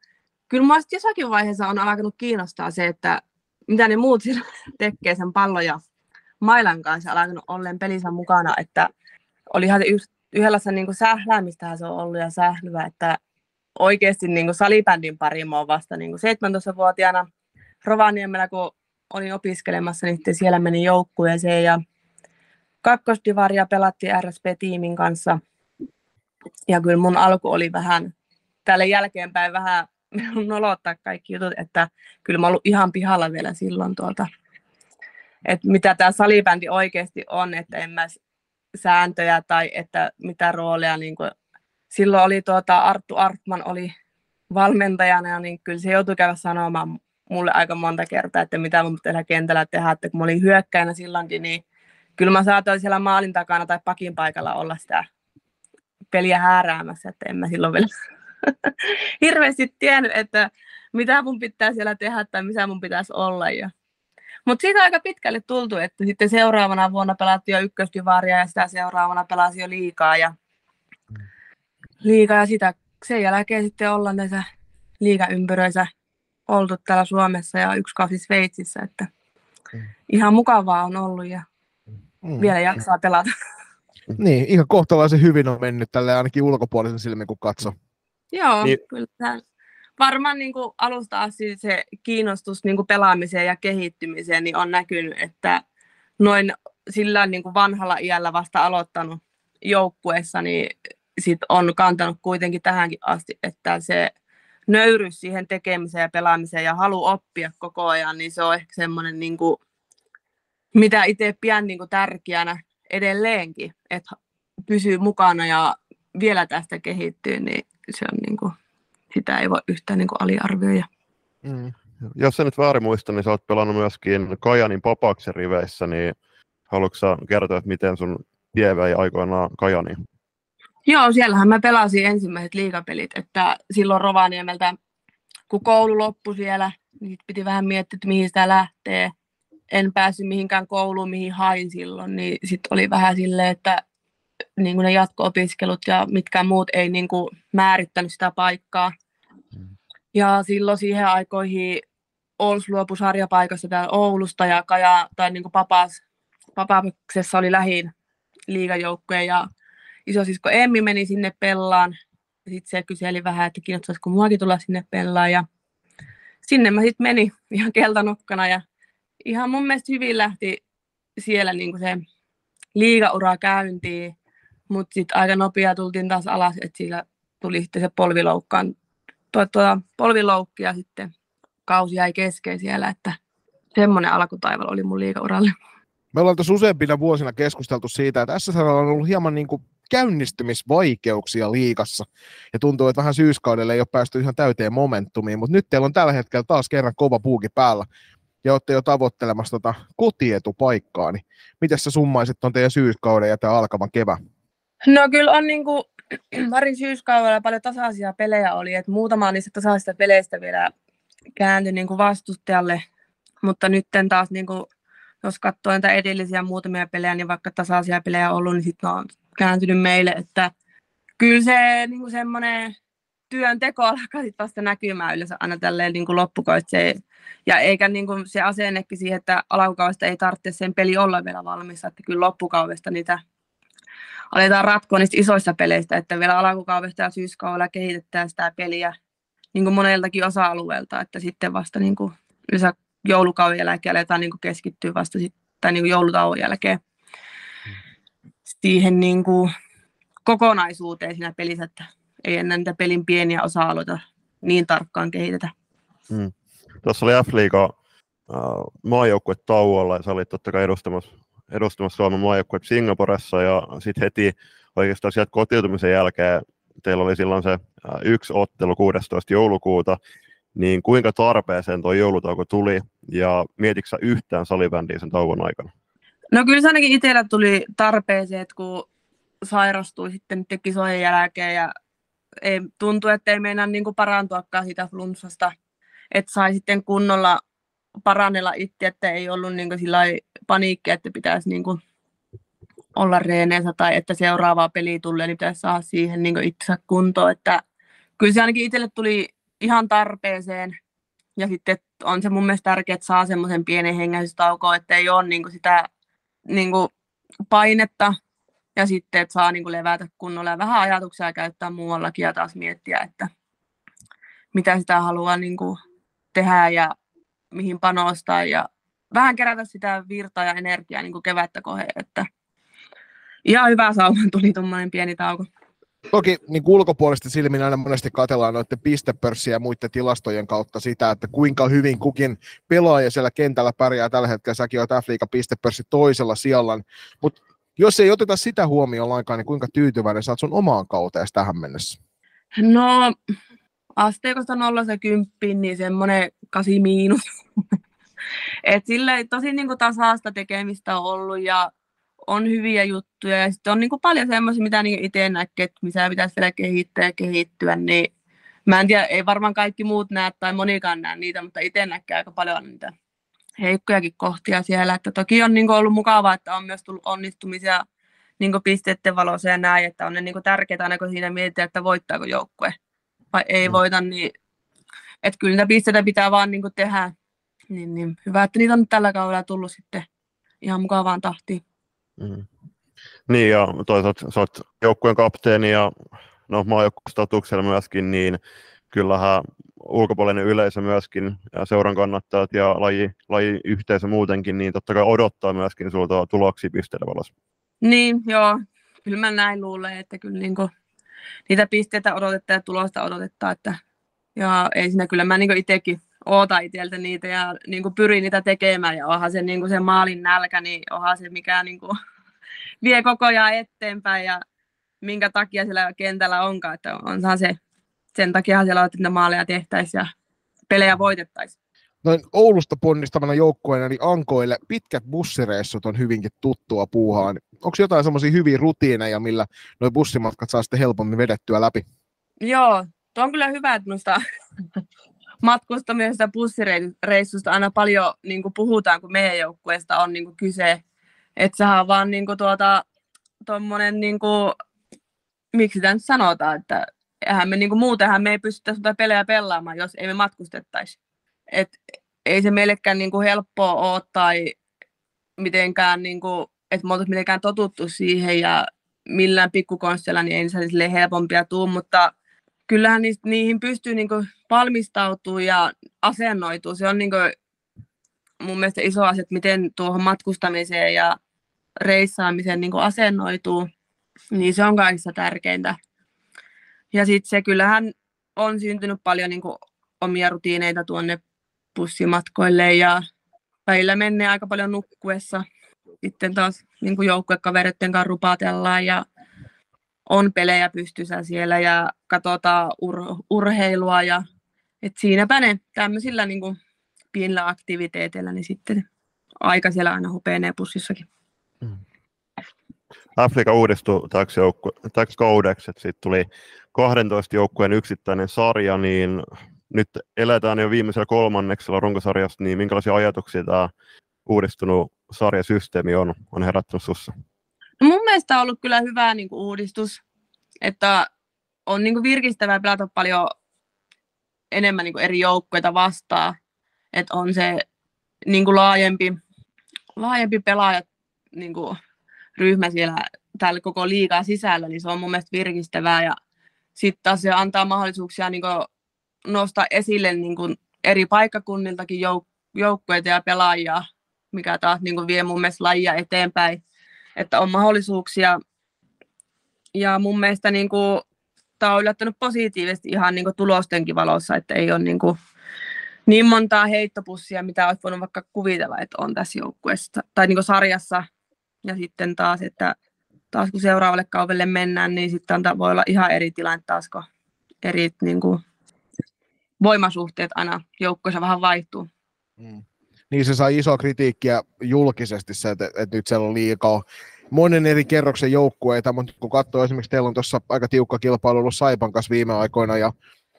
kyllä mua jossakin vaiheessa on alkanut kiinnostaa se, että mitä ne muut siellä tekee sen pallon ja mailan kanssa alkanut ollen pelissä mukana, että olihan se yhdellä niin sähläämistähän se on ollut ja sählyä, että oikeasti niin kuin salibändin pariin mä vasta niin kuin 17-vuotiaana Rovaniemellä, kun olin opiskelemassa, niin sitten siellä meni joukkueeseen ja kakkosdivaria pelattiin RSP-tiimin kanssa. Ja kyllä mun alku oli vähän tälle jälkeenpäin vähän nolottaa kaikki jutut, että kyllä mä ollut ihan pihalla vielä silloin tuolta, että mitä tämä salibändi oikeasti on, että en mä sääntöjä tai että mitä rooleja niin kuin silloin oli tuota, Arttu Artman oli valmentajana, niin kyllä se joutui käydä sanomaan mulle aika monta kertaa, että mitä mun pitää kentällä tehdä, että kun mä olin hyökkäinä silloinkin, niin kyllä mä saatoin siellä maalin takana tai pakin paikalla olla sitä peliä hääräämässä, että en mä silloin vielä hirveästi tiennyt, että mitä mun pitää siellä tehdä tai missä mun pitäisi olla. Ja... Mutta siitä aika pitkälle tultu, että sitten seuraavana vuonna pelattiin jo ykkösdivaria ja sitä seuraavana pelasi jo liikaa ja liiga ja sitä, sen jälkeen sitten ollaan näissä liigaympyröissä oltu täällä Suomessa ja yksi kausi Sveitsissä, että mm. ihan mukavaa on ollut ja mm. vielä jaksaa pelata. Niin, ihan kohtalaisen hyvin on mennyt tälle ainakin ulkopuolisen silmin, kun katso. Joo, niin. kyllä. Varmaan niin kuin alusta asti se kiinnostus niin kuin pelaamiseen ja kehittymiseen niin on näkynyt, että noin sillä niin kuin vanhalla iällä vasta aloittanut joukkueessa, niin sit on kantanut kuitenkin tähänkin asti, että se nöyrys siihen tekemiseen ja pelaamiseen ja halu oppia koko ajan, niin se on ehkä semmoinen, niin kuin, mitä itse pidän niin kuin tärkeänä edelleenkin, että pysyy mukana ja vielä tästä kehittyy, niin se on niin kuin, sitä ei voi yhtään niin kuin aliarvioida. Mm. Jos sä nyt väärin muista, niin sä oot pelannut myöskin Kajanin Popaksen riveissä, niin haluatko kertoa, että miten sun tie vei aikoinaan Kajaniin? Joo, siellähän mä pelasin ensimmäiset liikapelit, että silloin Rovaniemeltä, kun koulu loppui siellä, niin piti vähän miettiä, että mihin sitä lähtee. En päässyt mihinkään kouluun, mihin hain silloin, niin sitten oli vähän silleen, että niin kuin ne jatko-opiskelut ja mitkään muut ei niin kuin määrittänyt sitä paikkaa. Mm. Ja silloin siihen aikoihin Ols luopui sarjapaikassa täällä Oulusta ja Kaja, tai niin kuin Papas, Papaksessa oli lähin liigajoukkue ja isosisko Emmi meni sinne pellaan. Ja sitten se kyseli vähän, että kiinnostaisiko muakin tulla sinne pellaan. Ja sinne mä sitten menin ihan keltanokkana ja ihan mun mielestä hyvin lähti siellä niin kuin se liigaura käyntiin, mutta sitten aika nopea tultiin taas alas, että siellä tuli sitten se polviloukkaan, tuo, tuo, polviloukki ja sitten kausi jäi kesken siellä, että semmoinen alkutaival oli mun liigauralle. Me ollaan tuossa useampina vuosina keskusteltu siitä, että SSR on ollut hieman niin kuin käynnistymisvaikeuksia liikassa. Ja tuntuu, että vähän syyskaudelle ei ole päästy ihan täyteen momentumiin, mutta nyt teillä on tällä hetkellä taas kerran kova puuki päällä ja olette jo tavoittelemassa tota kotietupaikkaa, niin miten sä summaisit on teidän syyskauden ja tämän alkavan kevään? No kyllä on niin kuin, pari syyskaudella paljon tasaisia pelejä oli, että muutama niistä tasaisista peleistä vielä kääntyi niin kuin vastustajalle, mutta nyt taas niin kuin, jos katsoo näitä edellisiä muutamia pelejä, niin vaikka tasaisia pelejä on ollut, niin sitten on kääntynyt meille, että kyllä se niin kuin semmoinen työnteko alkaa sitten vasta näkymään yleensä aina tälleen niin loppukaudesta. Ja eikä niin kuin se asennekin siihen, että alkukaudesta ei tarvitse sen peli olla vielä valmissa, että kyllä loppukaudesta niitä aletaan ratkoa niistä isoista peleistä, että vielä alkukaudesta ja syyskaudella kehitetään sitä peliä niin kuin moneltakin osa-alueelta, että sitten vasta niin kuin joulukauden jälkeen aletaan niin kuin keskittyä vasta sitten, tai niin kuin joulutauon jälkeen siihen niin kuin kokonaisuuteen siinä pelissä, että ei enää niitä pelin pieniä osa-alueita niin tarkkaan kehitetä. Hmm. Tuossa oli F-liiga äh, maajoukkue tauolla ja sä olit totta kai edustamassa, edustamassa Suomen maajoukkuet Singaporessa ja sitten heti oikeastaan sieltä kotiutumisen jälkeen teillä oli silloin se äh, yksi ottelu 16. joulukuuta, niin kuinka tarpeeseen tuo joulutauko tuli ja mietitkö yhtään salibändiä sen tauon aikana? No kyllä se ainakin itsellä tuli tarpeeseen, että kun sairastui sitten nyt kisojen jälkeen ja ei, tuntui, että ei meinaa niin parantuakaan siitä flunssasta, että sai sitten kunnolla parannella itse, että ei ollut niin sillä paniikki, että pitäisi niin olla reeneensä tai että seuraavaa peli tulee, niin pitäisi saada siihen niin itse kuntoon. Että kyllä se ainakin itselle tuli ihan tarpeeseen. Ja sitten on se mun mielestä tärkeää, että saa semmoisen pienen hengähdystaukoon, että ei ole niin sitä niin kuin painetta ja sitten, että saa niin kuin levätä kunnolla ja vähän ajatuksia käyttää muuallakin ja taas miettiä, että mitä sitä haluaa niin kuin tehdä ja mihin panostaa ja vähän kerätä sitä virtaa ja energiaa niin kuin kevättä kohde, että ihan hyvä sauman tuli tuommoinen pieni tauko. Toki niin ulkopuolista silmin aina monesti katellaan noiden pistepörssiä ja muiden tilastojen kautta sitä, että kuinka hyvin kukin pelaaja siellä kentällä pärjää tällä hetkellä. Säkin olet f pistepörssi toisella sijalla. Mutta jos ei oteta sitä huomioon lainkaan, niin kuinka tyytyväinen saat sun omaan kauteen tähän mennessä? No, asteikosta se kymppi, niin semmoinen kasi miinus. Et sille tosi niin kuin tasaista tekemistä ollut ja on hyviä juttuja ja sitten on niin kuin paljon semmoisia, mitä niin itse näkee, että missä pitäisi vielä kehittää ja kehittyä, niin mä en tiedä, ei varmaan kaikki muut näe tai monikaan näe niitä, mutta itse näkee aika paljon niitä heikkojakin kohtia siellä. Että toki on niin kuin ollut mukavaa, että on myös tullut onnistumisia niin kuin pisteiden valossa ja näin, että on ne niin kuin tärkeää aina, kun siinä mietitään, että voittaako joukkue vai ei mm. voita, niin että kyllä niitä pisteitä pitää vaan niin kuin tehdä. Niin, niin hyvä, että niitä on tällä kaudella tullut sitten ihan mukavaan tahtiin. Mm. Niin, ja toisaalta sä oot joukkueen kapteeni ja no, maajoukkuestatuksella myöskin, niin kyllähän ulkopuolinen yleisö myöskin ja seuran kannattajat ja laji, laji yhteisö muutenkin, niin totta kai odottaa myöskin sulta tuloksia pisteiden valossa. Niin, joo. Kyllä mä näin luulen, että kyllä niin kuin, niitä pisteitä odotetta ja tulosta odotetta. Että, ja ei siinä kyllä mä niin itsekin oota itseltä niitä ja niin kuin pyrin niitä tekemään ja onhan se, niin kuin se maalin nälkä, niin onhan se mikä niin kuin, vie koko ajan eteenpäin ja minkä takia siellä kentällä onkaan, että onhan se, sen takia siellä että ne maaleja tehtäisiin ja pelejä voitettaisiin. Noin Oulusta ponnistavana joukkueena, niin Ankoille pitkät bussireissut on hyvinkin tuttua puuhaa. Onko jotain semmoisia hyviä rutiineja, millä nuo bussimatkat saa sitten helpommin vedettyä läpi? Joo, tuo on kyllä hyvä, että minusta matkustamista bussireissusta aina paljon niin kuin puhutaan, kun meidän joukkueesta on niin kuin kyse. Että sehän on vaan niin kuin tuota, tommonen, niin kuin, miksi tämä nyt sanotaan, että eihän me niin kuin, muutenhan me ei pystytä pelejä pelaamaan, jos ei me matkustettaisi. Et ei se meillekään niin kuin helppoa ole tai mitenkään, niin kuin, että me oltaisiin mitenkään totuttu siihen ja millään pikkukonstilla niin ei se helpompia tuu, mutta kyllähän niistä, niihin pystyy niin valmistautumaan ja asennoituu. Se on niin kuin mun mielestä iso asia, että miten tuohon matkustamiseen ja reissaamiseen niin asennoituu, niin se on kaikista tärkeintä. Ja sitten se kyllähän on syntynyt paljon niin omia rutiineita tuonne bussimatkoille ja välillä menee aika paljon nukkuessa. Sitten taas niin joukkuekavereiden kanssa rupatellaan ja on pelejä pystyssä siellä ja katsotaan ur- urheilua ja et siinäpä ne tämmöisillä niin kuin pienillä aktiviteeteilla, niin sitten aika siellä aina hupenee bussissakin. Mm. Afrika uudistui täksi, joukku- täksi kaudeksi, että siitä tuli 12 joukkueen yksittäinen sarja, niin nyt eletään jo viimeisellä kolmanneksella runkosarjasta, niin minkälaisia ajatuksia tämä uudistunut sarjasysteemi on, on herättänyt sinussa? Mun mielestä on ollut kyllä hyvä niin kuin, uudistus, että on niin kuin, virkistävää pelata paljon enemmän niin kuin, eri joukkueita vastaan, että on se niin kuin, laajempi, laajempi pelaaja niin kuin, ryhmä siellä täällä koko liigaa sisällä, niin se on mun mielestä virkistävää. Ja sitten taas se antaa mahdollisuuksia niin kuin, nostaa esille niin kuin, eri paikkakunniltakin jouk- joukkueita ja pelaajia, mikä taas niin kuin, vie mun mielestä lajia eteenpäin että on mahdollisuuksia. Ja mun mielestä niin kuin, tämä on yllättänyt positiivisesti ihan niin kuin, tulostenkin valossa, että ei ole niin, kuin, niin montaa heittopussia, mitä olisi voinut vaikka kuvitella, että on tässä joukkueessa tai niin kuin sarjassa. Ja sitten taas, että taas kun seuraavalle kaudelle mennään, niin sitten voi olla ihan eri tilanne taas, kun eri niin kuin, voimasuhteet aina joukkueessa vähän vaihtuu. Mm niin se sai isoa kritiikkiä julkisesti se, että, että nyt siellä on liikaa monen eri kerroksen joukkueita, mutta kun katsoo esimerkiksi, teillä on tuossa aika tiukka kilpailu ollut Saipan kanssa viime aikoina ja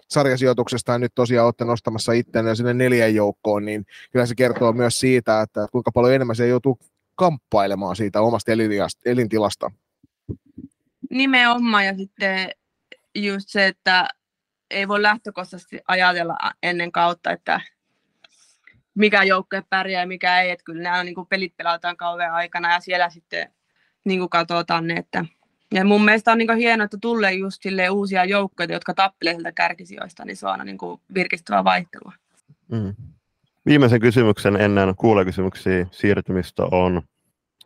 sarjasijoituksesta nyt tosiaan olette nostamassa itseänne sinne neljän joukkoon, niin kyllä se kertoo myös siitä, että kuinka paljon enemmän se joutuu kamppailemaan siitä omasta elintilasta. Nimenomaan ja sitten just se, että ei voi lähtökohtaisesti ajatella ennen kautta, että mikä joukkue pärjää ja mikä ei. Että kyllä nämä on, niin kuin pelit pelataan kauan aikana ja siellä sitten niin kuin katsotaan ne. Että ja mun mielestä on niin hienoa, että tulee just uusia joukkoja, jotka tappelee sieltä kärkisijoista, niin se on niin kuin virkistävää vaihtelua. Mm. Viimeisen kysymyksen ennen kuulekysymyksiä siirtymistä on,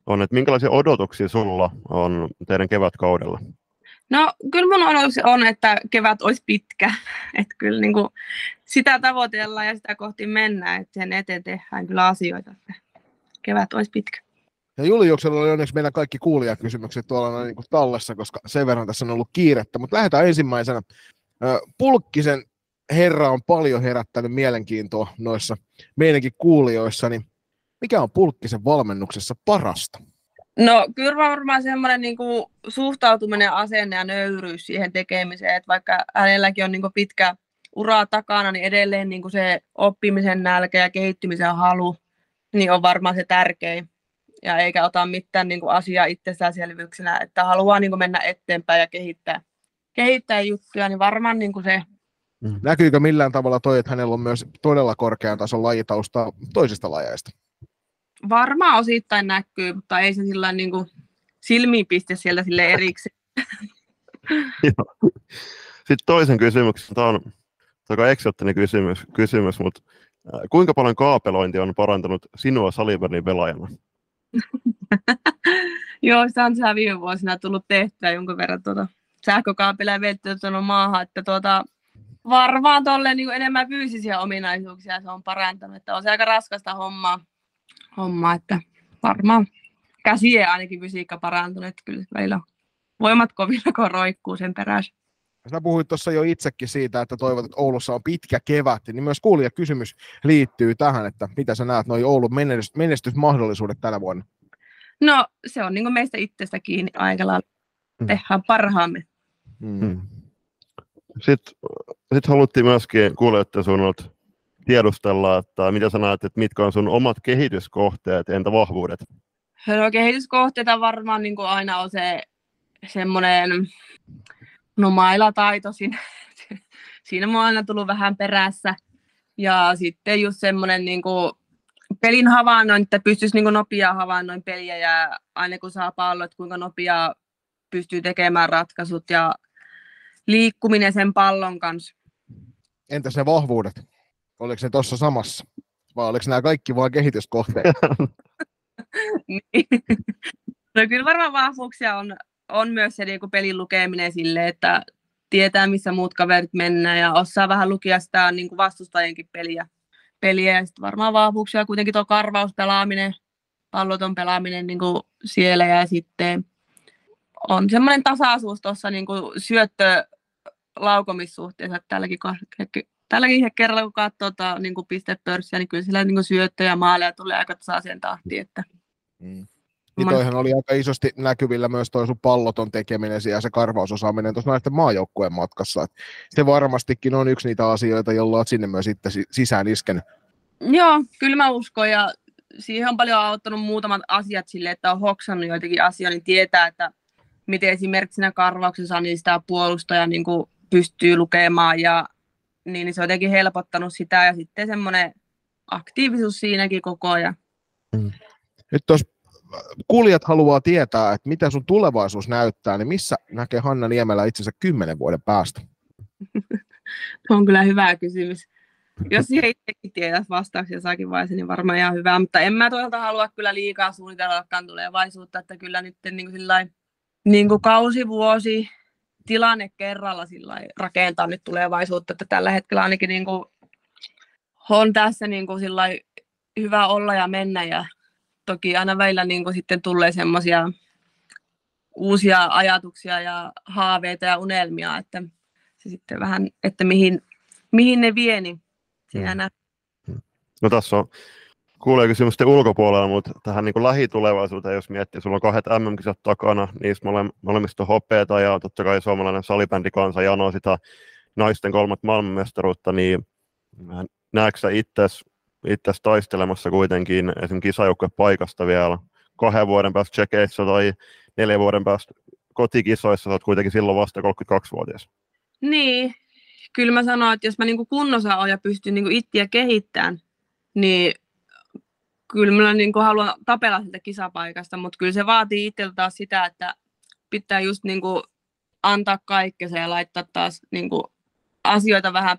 on, että minkälaisia odotuksia sulla on teidän kevätkaudella? No kyllä mun odotus on, että kevät olisi pitkä. Että kyllä niin kuin sitä tavoitellaan ja sitä kohti mennään, että sen eteen tehdään kyllä asioita, että kevät olisi pitkä. Ja Juliuksella oli onneksi meidän kaikki kuulijakysymykset tuolla niin kuin tallessa, koska sen verran tässä on ollut kiirettä. Mutta lähdetään ensimmäisenä. Pulkkisen herra on paljon herättänyt mielenkiintoa noissa meidänkin kuulijoissa, niin mikä on Pulkkisen valmennuksessa parasta? No kyllä varmaan semmoinen niin kuin, suhtautuminen, asenne ja nöyryys siihen tekemiseen, että vaikka hänelläkin on niin kuin, pitkä ura takana, niin edelleen niin kuin se oppimisen nälkä ja kehittymisen halu niin on varmaan se tärkein. Ja eikä ota mitään niin kuin, asiaa itsestäänselvyyksenä, että haluaa niin kuin, mennä eteenpäin ja kehittää, kehittää juttuja, niin varmaan niin kuin se mm. Näkyykö millään tavalla toi, että hänellä on myös todella korkean tason lajitausta toisista lajeista? varmaan osittain näkyy, mutta ei se sillä niin kuin silmiin piste sieltä sille erikseen. Sitten toisen kysymyksen, tämä on aika eksoottinen kysymys, kysymys mutta kuinka paljon kaapelointi on parantanut sinua Salibernin pelaajana? Joo, sitä on viime vuosina tullut tehtyä jonkun verran tuota sähkökaapilla vedetty tuonne maahan, että tuota, varmaan tolle niin enemmän fyysisiä ominaisuuksia se on parantanut, että on se aika raskasta hommaa, hommaa että varmaan käsien ainakin fysiikka parantunut, että kyllä on voimat kovilla, kun roikkuu sen perässä. Sä puhuit tuossa jo itsekin siitä, että toivot, että Oulussa on pitkä kevät, niin myös kuulija kysymys liittyy tähän, että mitä sä näet noin Oulun menestysmahdollisuudet tänä vuonna? No se on niin meistä itsestä kiinni aika lailla. Mm. Tehdään parhaamme. Mm. Sitten sit haluttiin myöskin kuulijoiden suunnalta tiedustella, että mitä sä näet, että mitkä on sun omat kehityskohteet, entä vahvuudet? No kehityskohteita varmaan niin kuin aina on se semmoinen no mailataito siinä, siinä on aina tullut vähän perässä. Ja sitten just semmoinen niin kuin pelin havainnoin, että pystyisi niin nopeaa havainnoin peliä ja aina kun saa pallot, kuinka nopeaa pystyy tekemään ratkaisut ja liikkuminen sen pallon kanssa. Entä se vahvuudet? Oliko se tuossa samassa? Vai oliko nämä kaikki vain kehityskohteet? niin. no kyllä varmaan vahvuuksia on, on myös se niin pelin lukeminen sille, että tietää, missä muut kaverit mennään ja osaa vähän lukia sitä niin kuin vastustajienkin peliä. peliä. Ja sitten varmaan vahvuuksia kuitenkin tuo karvauspelaaminen, palloton pelaaminen niin kuin siellä ja sitten on semmoinen tasaisuus tuossa niin syöttö laukomissuhteessa, tälläkin, tälläkin kerralla kun katsoo tota, niin kuin pistepörssiä, niin kyllä sillä niin syöttöjä ja maaleja tulee aika tasaiseen tahtiin. Että... Mm. Niin toihan oli aika isosti näkyvillä myös toi sun palloton tekeminen ja se karvausosaaminen tuossa naisten maajoukkueen matkassa. Et se varmastikin on yksi niitä asioita, jolla olet sinne myös sitten sisään iskenyt. Joo, kyllä mä uskon ja siihen on paljon auttanut muutamat asiat sille, että on hoksannut joitakin asioita, niin tietää, että miten esimerkiksi siinä karvauksessa niin sitä puolustaja niin kuin pystyy lukemaan ja niin, niin se on jotenkin helpottanut sitä ja sitten semmoinen aktiivisuus siinäkin koko ajan. Mm. Nyt jos kuulijat haluaa tietää, että mitä sun tulevaisuus näyttää, niin missä näkee Hanna Niemelä itsensä kymmenen vuoden päästä? on kyllä hyvä kysymys. Jos siihen itsekin tietäisi vastauksia jossakin vaiheessa, niin varmaan ihan hyvä. Mutta en mä toisaalta halua kyllä liikaa suunnitellakaan tulevaisuutta, että kyllä nyt niin kuin sillain, niin kuin kausi, vuosi, tilanne kerralla rakentaa nyt tulevaisuutta, että tällä hetkellä ainakin niin kuin on tässä niin kuin hyvä olla ja mennä ja toki aina välillä niin kuin sitten tulee semmoisia uusia ajatuksia ja haaveita ja unelmia, että se sitten vähän, että mihin, mihin ne vie, niin se hmm. No tässä on kuulee kysymysten ulkopuolella, mutta tähän niin kuin lähitulevaisuuteen, jos miettii, sulla on kahdet MM-kisat takana, niistä mole, molemmista hopeeta ja totta kai suomalainen salibändikansa janoo sitä naisten kolmat maailmanmestaruutta, niin näetkö sä itses, itses taistelemassa kuitenkin esimerkiksi kisajoukkojen paikasta vielä. Kahden vuoden päästä tsekeissä tai neljän vuoden päästä kotikisoissa, sä oot kuitenkin silloin vasta 32-vuotias. Niin, kyllä mä sanoin, että jos mä niinku kunnossa olen ja pystyn niinku ittiä kehittämään, niin kyllä mä niin kuin haluan tapella sitä kisapaikasta, mutta kyllä se vaatii itseltä taas sitä, että pitää just niin kuin antaa kaikkensa ja laittaa taas niin kuin asioita vähän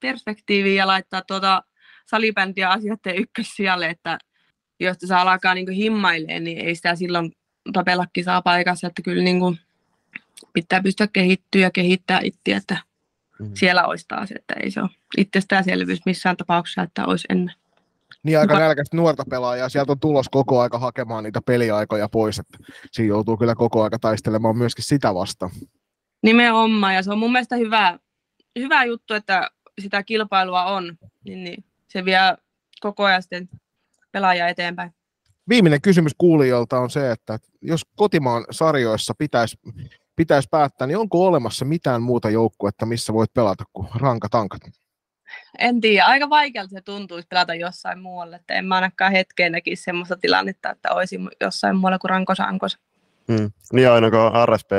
perspektiiviin ja laittaa tuota salibändiä asioiden ykkössijalle, että jos se alkaa niin himmailemaan, niin ei sitä silloin tapella kisaa paikassa, että kyllä niin kuin pitää pystyä kehittyä ja kehittää itseä, että mm-hmm. siellä olisi taas, että ei se ole itsestäänselvyys missään tapauksessa, että olisi ennen niin aika nälkäistä nuorta pelaajaa. Sieltä on tulos koko aika hakemaan niitä peliaikoja pois. Että siinä joutuu kyllä koko aika taistelemaan myöskin sitä vasta. Nimenomaan, ja se on mun mielestä hyvä, hyvä juttu, että sitä kilpailua on, niin, niin se vie koko ajan sitten pelaajaa eteenpäin. Viimeinen kysymys kuulijoilta on se, että jos kotimaan sarjoissa pitäisi pitäisi päättää, niin onko olemassa mitään muuta joukkuetta, missä voit pelata kuin rankatankat? en tiedä, aika vaikealta se tuntuisi pelata jossain muualle, että en mä ainakaan hetkeen näkisi semmoista tilannetta, että olisi jossain muualla kuin Rankosa Ankosa. Hmm. Niin ainakaan RSP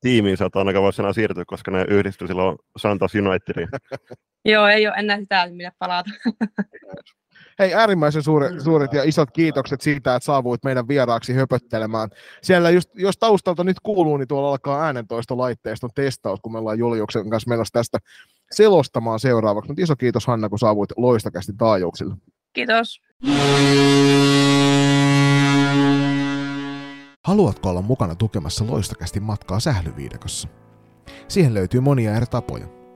tiimiin saattaa ainakaan voisi siirtyä, koska ne yhdistyi silloin Santos Unitediin. Joo, ei ole enää sitä, minne palata. Hei, äärimmäisen suuri, suuret ja isot kiitokset siitä, että saavuit meidän vieraaksi höpöttelemään. Siellä just, jos taustalta nyt kuuluu, niin tuolla alkaa äänentoistolaitteiston testaus, kun me ollaan Juliuksen kanssa menossa tästä selostamaan seuraavaksi. Mutta iso kiitos Hanna, kun saavuit loistakästi taajuuksille. Kiitos. Haluatko olla mukana tukemassa loistakästi matkaa sählyviidakossa? Siihen löytyy monia eri tapoja,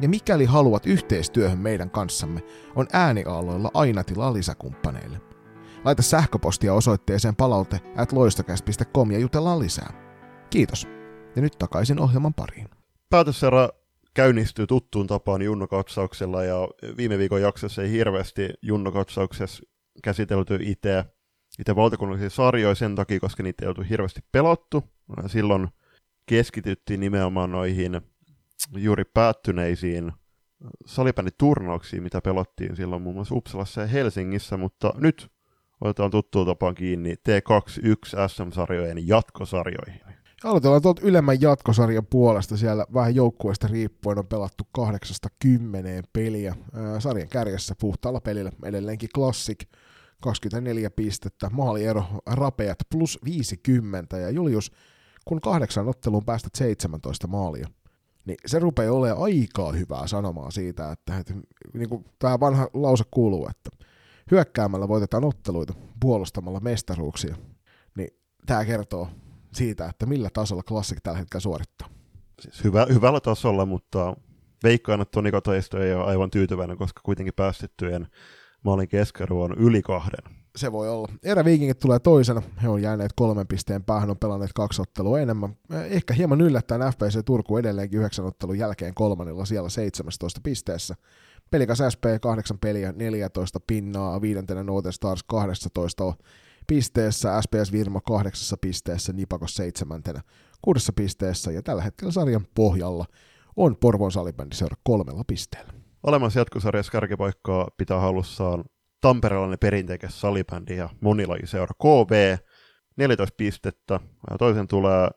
Ja mikäli haluat yhteistyöhön meidän kanssamme, on ääniaaloilla aina tilaa lisäkumppaneille. Laita sähköpostia osoitteeseen palaute at ja jutellaan lisää. Kiitos. Ja nyt takaisin ohjelman pariin. Päätösserä käynnistyy tuttuun tapaan Junno-katsauksella ja viime viikon jaksossa ei hirveästi Junno-katsauksessa käsitelty itse, itse valtakunnallisia sarjoja sen takia, koska niitä ei oltu hirveästi pelattu. Silloin keskityttiin nimenomaan noihin juuri päättyneisiin salibänditurnauksiin, mitä pelattiin silloin muun muassa Uppsalassa ja Helsingissä, mutta nyt otetaan tuttuun tapaan kiinni T21 SM-sarjojen jatkosarjoihin. Aloitellaan tuolta ylemmän jatkosarjan puolesta. Siellä vähän joukkueesta riippuen on pelattu 8-10 peliä. Sarjan kärjessä puhtaalla pelillä edelleenkin Classic 24 pistettä, maaliero rapeat plus 50 ja Julius, kun kahdeksan otteluun päästä 17 maalia, niin se rupeaa olemaan aikaa hyvää sanomaa siitä, että, että niin kuin tämä vanha lause kuuluu, että hyökkäämällä voitetaan otteluita, puolustamalla mestaruuksia, niin tämä kertoo siitä, että millä tasolla Classic tällä hetkellä suorittaa. Siis hyvä, hyvällä tasolla, mutta veikkaan, että Toni Katoisto ei ole aivan tyytyväinen, koska kuitenkin päästettyjen maalin keskiarvo on yli kahden. Se voi olla. Eräviikingit tulee toisena. He on jääneet kolmen pisteen päähän, on pelanneet kaksi ottelua enemmän. Ehkä hieman yllättäen FPC Turku edelleenkin yhdeksän ottelun jälkeen kolmannella siellä 17 pisteessä. Pelikas SP 8 peliä, 14 pinnaa, viidentenä Northern Stars 12 pisteessä, SPS Virmo kahdeksassa pisteessä, Nipakos seitsemäntenä kuudessa pisteessä ja tällä hetkellä sarjan pohjalla on Porvoon salibändiseura kolmella pisteellä. Olemassa jatkosarjassa kärkipaikkaa pitää halussaan tamperelainen perinteikäs salibändi ja monilajiseura KV, 14 pistettä. Toisen tulee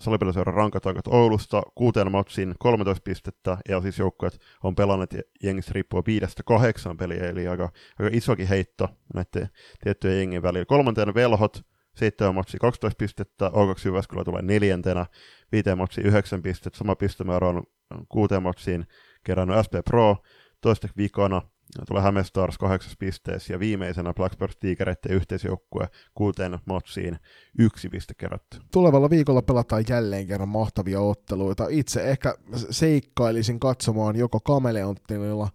salipeliseura Rankatankat Oulusta kuuteen matsiin 13 pistettä, ja siis joukkueet on pelanneet jengistä riippuen viidestä kahdeksan peliä, eli aika, aika isokin heitto näiden tiettyjen jengin välillä. Kolmantena Velhot, 7 matsi 12 pistettä, O2 Jyväskylä tulee neljäntenä, viiteen matsi 9 pistettä, sama pistemäärä on kuuteen matsiin kerännyt SP Pro, toista viikona tulee Häme Stars kahdeksas pisteessä ja viimeisenä Blackbird Tigereiden yhteisjoukkue kuuteen matsiin yksi piste kerätty. Tulevalla viikolla pelataan jälleen kerran mahtavia otteluita. Itse ehkä seikkailisin katsomaan joko Kameleontilla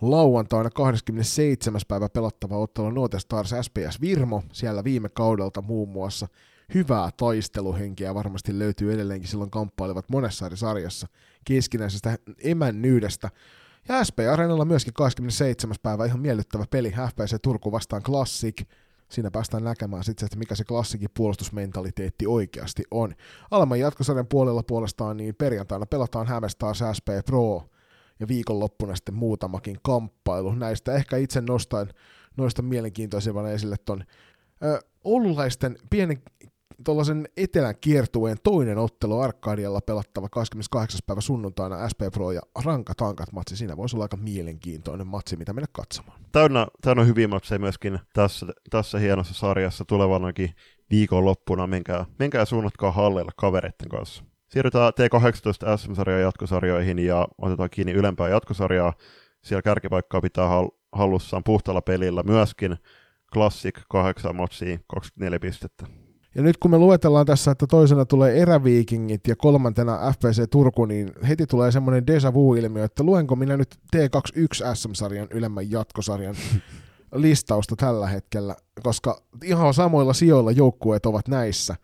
lauantaina 27. päivä pelattava ottelu Nuote Stars SPS Virmo, siellä viime kaudelta muun muassa hyvää taisteluhenkeä varmasti löytyy edelleenkin silloin kamppailevat monessa eri sarjassa keskinäisestä emännyydestä. Ja SP Areenalla myöskin 27. päivä ihan miellyttävä peli FPC Turku vastaan Classic. Siinä päästään näkemään sitten, että mikä se klassikin puolustusmentaliteetti oikeasti on. Alman jatkosarjan puolella puolestaan niin perjantaina pelataan Hämestars SP Pro ja viikonloppuna sitten muutamakin kamppailu. Näistä ehkä itse nostan noista mielenkiintoisemman esille ton Oululaisten pienen tuollaisen etelän kiertueen toinen ottelu Arkadialla pelattava 28. päivä sunnuntaina SP Pro ja Ranka Tankat matsi. Siinä voisi olla aika mielenkiintoinen matsi, mitä mennä katsomaan. Täynnä, täynnä hyviä matseja myöskin tässä, tässä hienossa sarjassa tulevanakin viikonloppuna. Menkää, menkää suunnatkaa halleilla kavereiden kanssa. Siirrytään T18 SM-sarjan jatkosarjoihin ja otetaan kiinni ylempää jatkosarjaa. Siellä kärkipaikkaa pitää hallussaan puhtaalla pelillä myöskin Classic 8 matsia 24 pistettä. Ja nyt kun me luetellaan tässä, että toisena tulee eräviikingit ja kolmantena FPC Turku, niin heti tulee semmoinen deja vu-ilmiö, että luenko minä nyt T21 SM-sarjan ylemmän jatkosarjan listausta tällä hetkellä, koska ihan samoilla sijoilla joukkueet ovat näissä,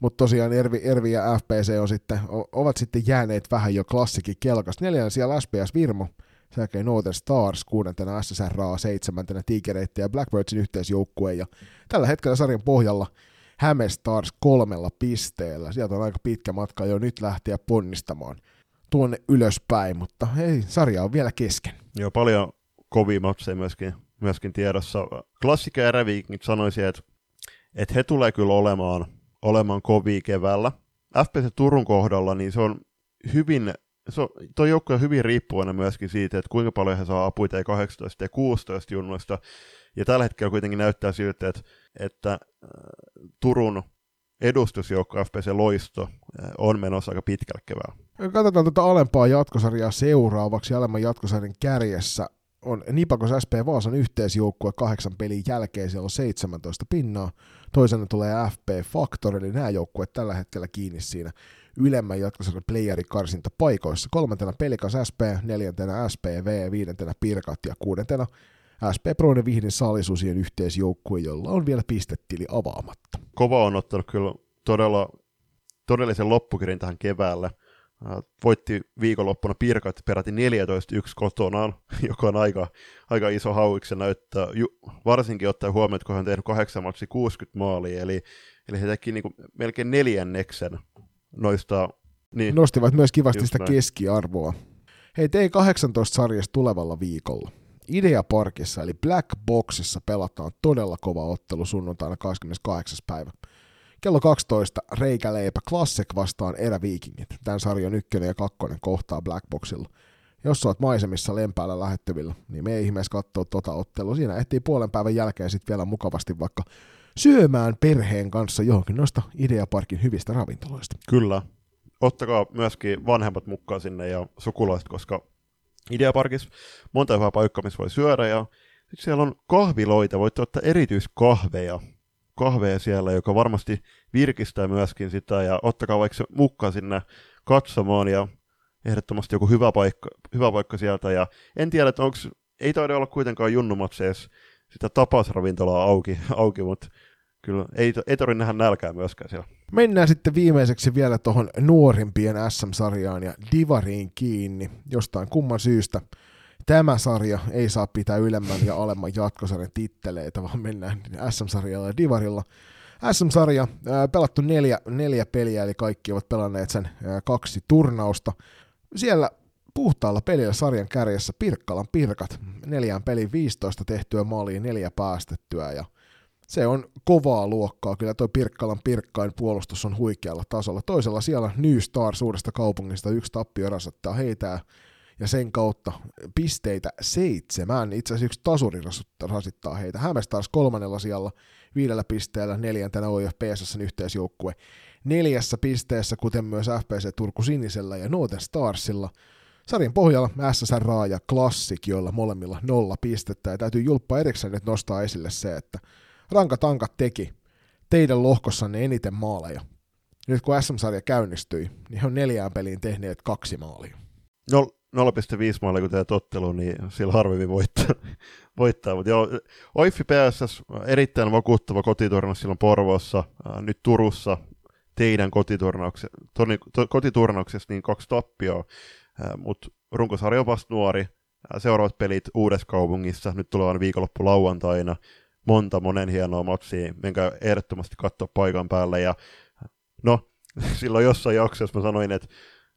mutta tosiaan Ervi, Ervi ja FPC on sitten, ovat sitten jääneet vähän jo klassikin kelkasta. Neljänä siellä SPS Virmo, sen jälkeen Northern Stars, kuudentena SSRA, seitsemäntenä Tigereitten ja Blackbirdsin yhteisjoukkue, ja tällä hetkellä sarjan pohjalla – Häme Stars kolmella pisteellä. Sieltä on aika pitkä matka jo nyt lähteä ponnistamaan tuonne ylöspäin, mutta hei, sarja on vielä kesken. Joo, paljon kovia matseja myöskin, myöskin tiedossa. Klassikko ja Revikingit sanoisi, että, että he tulee kyllä olemaan, olemaan kovia keväällä. FPC Turun kohdalla, niin se on hyvin se on, toi joukko on hyvin riippuvainen myöskin siitä, että kuinka paljon he saa apuja 18 ja 16 junnoista. Ja tällä hetkellä kuitenkin näyttää siltä, että, että äh, Turun edustusjoukko FPC Loisto äh, on menossa aika pitkälle keväällä. Katsotaan tuota alempaa jatkosarjaa seuraavaksi. Alemman jatkosarjan kärjessä on Nipakos SP Vaasan yhteisjoukkue kahdeksan pelin jälkeen, siellä on 17 pinnaa. Toisena tulee FP Factor, eli nämä joukkueet tällä hetkellä kiinni siinä ylemmän jatkosarjan playerikarsinta paikoissa. Kolmantena Pelikas SP, neljäntenä SPV, viidentenä Pirkat ja kuudentena SP Proinen Vihdin saalisuusien yhteisjoukkue, jolla on vielä pistetili avaamatta. Kova on ottanut kyllä todella, todellisen loppukirin tähän keväälle. Voitti viikonloppuna Pirkat peräti 14-1 kotonaan, joka on aika, aika iso hauiksi näyttää, varsinkin ottaen huomioon, että kun hän on tehnyt 8 matsia 60 maalia, eli, eli he teki niin kuin melkein neljänneksen noista... Niin, Nostivat myös kivasti sitä näin. keskiarvoa. Hei, T18-sarjassa tulevalla viikolla. Idea Parkissa eli Black Boxissa pelataan todella kova ottelu sunnuntaina 28. päivä. Kello 12 Reikäleipä Classic vastaan Eräviikingit. Tämän sarjan ykkönen ja kakkonen kohtaa Black Boxilla. Jos olet maisemissa lempäällä lähettyvillä, niin me ei ihmeessä katsoa tota ottelua. Siinä ehtii puolen päivän jälkeen sitten vielä mukavasti vaikka syömään perheen kanssa johonkin noista Ideaparkin hyvistä ravintoloista. Kyllä. Ottakaa myöskin vanhemmat mukaan sinne ja sukulaiset, koska Ideaparkissa monta hyvää paikkaa, missä voi syödä ja sitten siellä on kahviloita, voitte ottaa erityiskahveja, kahveja siellä, joka varmasti virkistää myöskin sitä ja ottakaa vaikka mukaan sinne katsomaan ja ehdottomasti joku hyvä paikka, hyvä paikka sieltä. Ja en tiedä, että onko, ei taida olla kuitenkaan junnumatseessa sitä tapasravintolaa auki, auki mutta kyllä ei, ei tarvitse nähdä nälkää myöskään siellä. Mennään sitten viimeiseksi vielä tuohon nuorimpien SM-sarjaan ja Divariin kiinni jostain kumman syystä. Tämä sarja ei saa pitää ylemmän ja alemman jatkosarjan titteleitä, vaan mennään SM-sarjalla ja Divarilla. SM-sarja, pelattu neljä, neljä peliä, eli kaikki ovat pelanneet sen kaksi turnausta. Siellä puhtaalla pelillä sarjan kärjessä Pirkkalan Pirkat. Neljään pelin 15 tehtyä maaliin, neljä päästettyä ja se on kovaa luokkaa. Kyllä tuo Pirkkalan Pirkkain puolustus on huikealla tasolla. Toisella siellä New Star suuresta kaupungista yksi tappio rasittaa heitä ja sen kautta pisteitä seitsemän. Itse asiassa yksi tasuri rasittaa heitä. Hämestars kolmannella siellä viidellä pisteellä, neljäntenä OIF yhteisjoukkue neljässä pisteessä, kuten myös FPC Turku Sinisellä ja Northern Starsilla – Sarjan pohjalla SSR ja Classic, joilla molemmilla nolla pistettä. Ja täytyy julppa erikseen nyt nostaa esille se, että Ranka Tankat teki teidän lohkossanne eniten maaleja. Nyt kun SM-sarja käynnistyi, niin he on neljään peliin tehneet kaksi maalia. No, 0,5 maalia, kun teet ottelu, niin sillä harvemmin voittaa. voittaa. Mutta joo, Oiffi PSS, erittäin vakuuttava kotiturnaus silloin Porvoossa, nyt Turussa, teidän kotiturnauksessa, niin kaksi tappioa mutta runkosarja on vasta nuori. Seuraavat pelit uudessa kaupungissa, nyt tulevan viikonloppu lauantaina. Monta monen hienoa matsia, menkää ehdottomasti katsoa paikan päälle. Ja no, silloin jossain jaksossa mä sanoin, että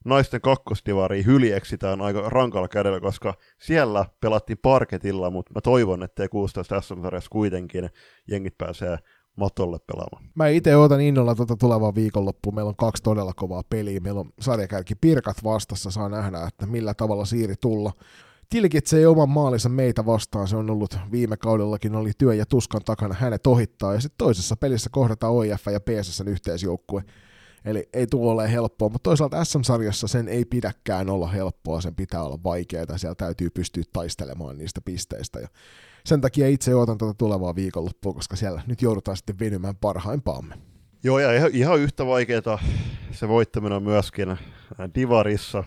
naisten kakkostivari hyljeksitään aika rankalla kädellä, koska siellä pelattiin parketilla, mutta mä toivon, että 16 SM-sarjassa kuitenkin jengit pääsee matolle pelaamaan. Mä itse odotan innolla tuota tulevaa viikonloppua. Meillä on kaksi todella kovaa peliä. Meillä on sarjakärki Pirkat vastassa. Saa nähdä, että millä tavalla Siiri tulla. Tilkitsee oman maalinsa meitä vastaan. Se on ollut viime kaudellakin, oli työ ja tuskan takana hänet ohittaa. Ja sitten toisessa pelissä kohdataan OIF ja PSSn yhteisjoukkue. Eli ei tule ole helppoa, mutta toisaalta SM-sarjassa sen ei pidäkään olla helppoa, sen pitää olla vaikeaa, siellä täytyy pystyä taistelemaan niistä pisteistä. Ja sen takia itse odotan tuota tulevaa viikonloppua, koska siellä nyt joudutaan sitten venymään parhaimpaamme. Joo, ja ihan, ihan yhtä vaikeaa se voittaminen on myöskin Divarissa.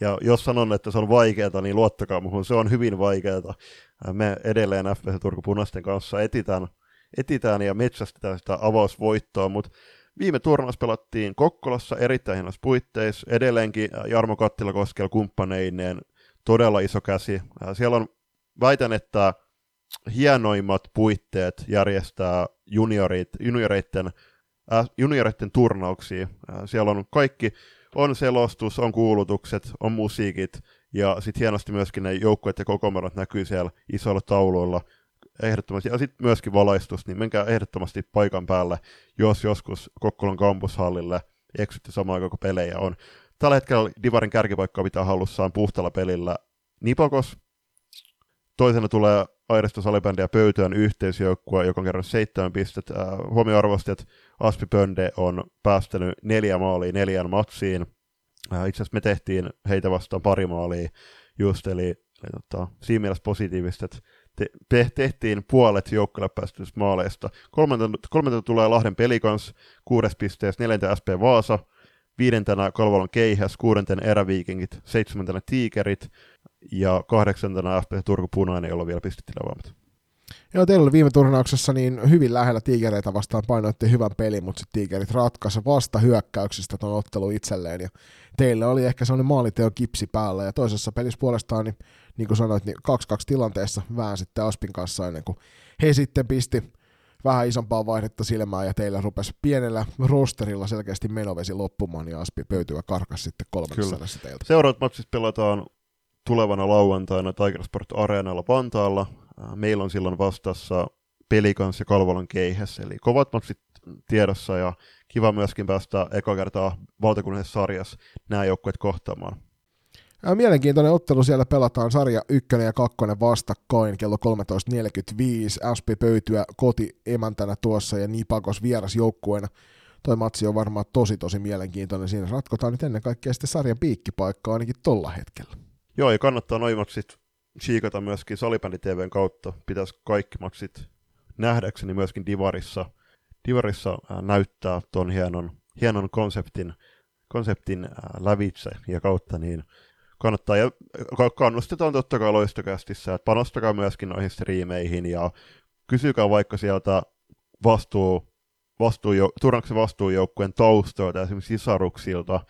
Ja jos sanon, että se on vaikeaa, niin luottakaa muuhun, se on hyvin vaikeaa. Me edelleen FPC Turku Punaisten kanssa etitään, etitään ja metsästetään sitä avausvoittoa, mutta viime turnaus pelattiin Kokkolassa erittäin hienossa puitteissa. Edelleenkin Jarmo Kattilakoskel kumppaneineen todella iso käsi. Siellä on väitän, että hienoimmat puitteet järjestää juniorit, junioreiden, äh, junioreiden turnauksia. Siellä on kaikki, on selostus, on kuulutukset, on musiikit, ja sitten hienosti myöskin ne joukkueet ja kokomerot näkyy siellä isoilla tauluilla ehdottomasti, ja sitten myöskin valaistus, niin menkää ehdottomasti paikan päälle, jos joskus Kokkolan kampushallille eksytte samaan aikaan, kun pelejä on. tällä hetkellä Divarin kärkipaikkaa pitää hallussaan puhtalla pelillä Nipokos. Toisena tulee Airisto Salibändi ja Pöytyön yhteisjoukkue, joka on kerran seitsemän pistettä. Äh, huomioarvosti, että Aspi Pönde on päästänyt neljä maalia neljän matsiin. Äh, itse asiassa me tehtiin heitä vastaan pari maalia just, eli, eli tota, siinä mielessä positiivista, että te, te, tehtiin puolet joukkueelle päästyistä maaleista. Kolmantena, tulee Lahden pelikans, kuudes pisteessä, neljäntä SP Vaasa, viidentenä Kalvolon Keihäs, kuudentena Eräviikingit, seitsemäntenä Tiikerit ja kahdeksantena FP Turku Punainen, jolla on vielä pistettilevaamat. Joo, teillä oli viime turnauksessa niin hyvin lähellä tiikereitä vastaan painoitte hyvän pelin, mutta sitten tiikerit ratkaisi vasta hyökkäyksistä tuon ottelun itselleen, ja teillä oli ehkä sellainen maaliteon kipsi päällä, ja toisessa pelissä puolestaan, niin, niin kuin sanoit, niin 2-2 tilanteessa vähän sitten Aspin kanssa ennen kuin he sitten pisti vähän isompaa vaihdetta silmään ja teillä rupesi pienellä rosterilla selkeästi menovesi loppumaan ja Aspi pöytyä karkas sitten kolmannessa teiltä. Seuraavat matsit pelataan tulevana lauantaina Tiger Sport Areenalla Vantaalla. Meillä on silloin vastassa Pelikans ja Kalvolan keihäs, eli kovat matsit tiedossa ja kiva myöskin päästä eka kertaa valtakunnallisessa sarjassa nämä joukkueet kohtaamaan. Mielenkiintoinen ottelu siellä pelataan sarja 1 ja 2 vastakkain kello 13.45. SP pöytyä koti emäntänä tuossa ja Nipakos vierasjoukkueena. Toi matsi on varmaan tosi tosi mielenkiintoinen. Siinä ratkotaan nyt ennen kaikkea sitten sarjan piikkipaikkaa ainakin tolla hetkellä. Joo, ja kannattaa noin matsit siikata myöskin Salibändi TVn kautta. Pitäisi kaikki matsit nähdäkseni myöskin Divarissa, Divarissa näyttää tuon hienon, hienon konseptin, konseptin lävitse ja kautta, niin kannattaa, ja kannustetaan totta kai loistokästissä, että panostakaa myöskin noihin striimeihin, ja kysykää vaikka sieltä vastuu, vastuu, Turnauksen vastuujoukkueen taustoilta, esimerkiksi sisaruksilta,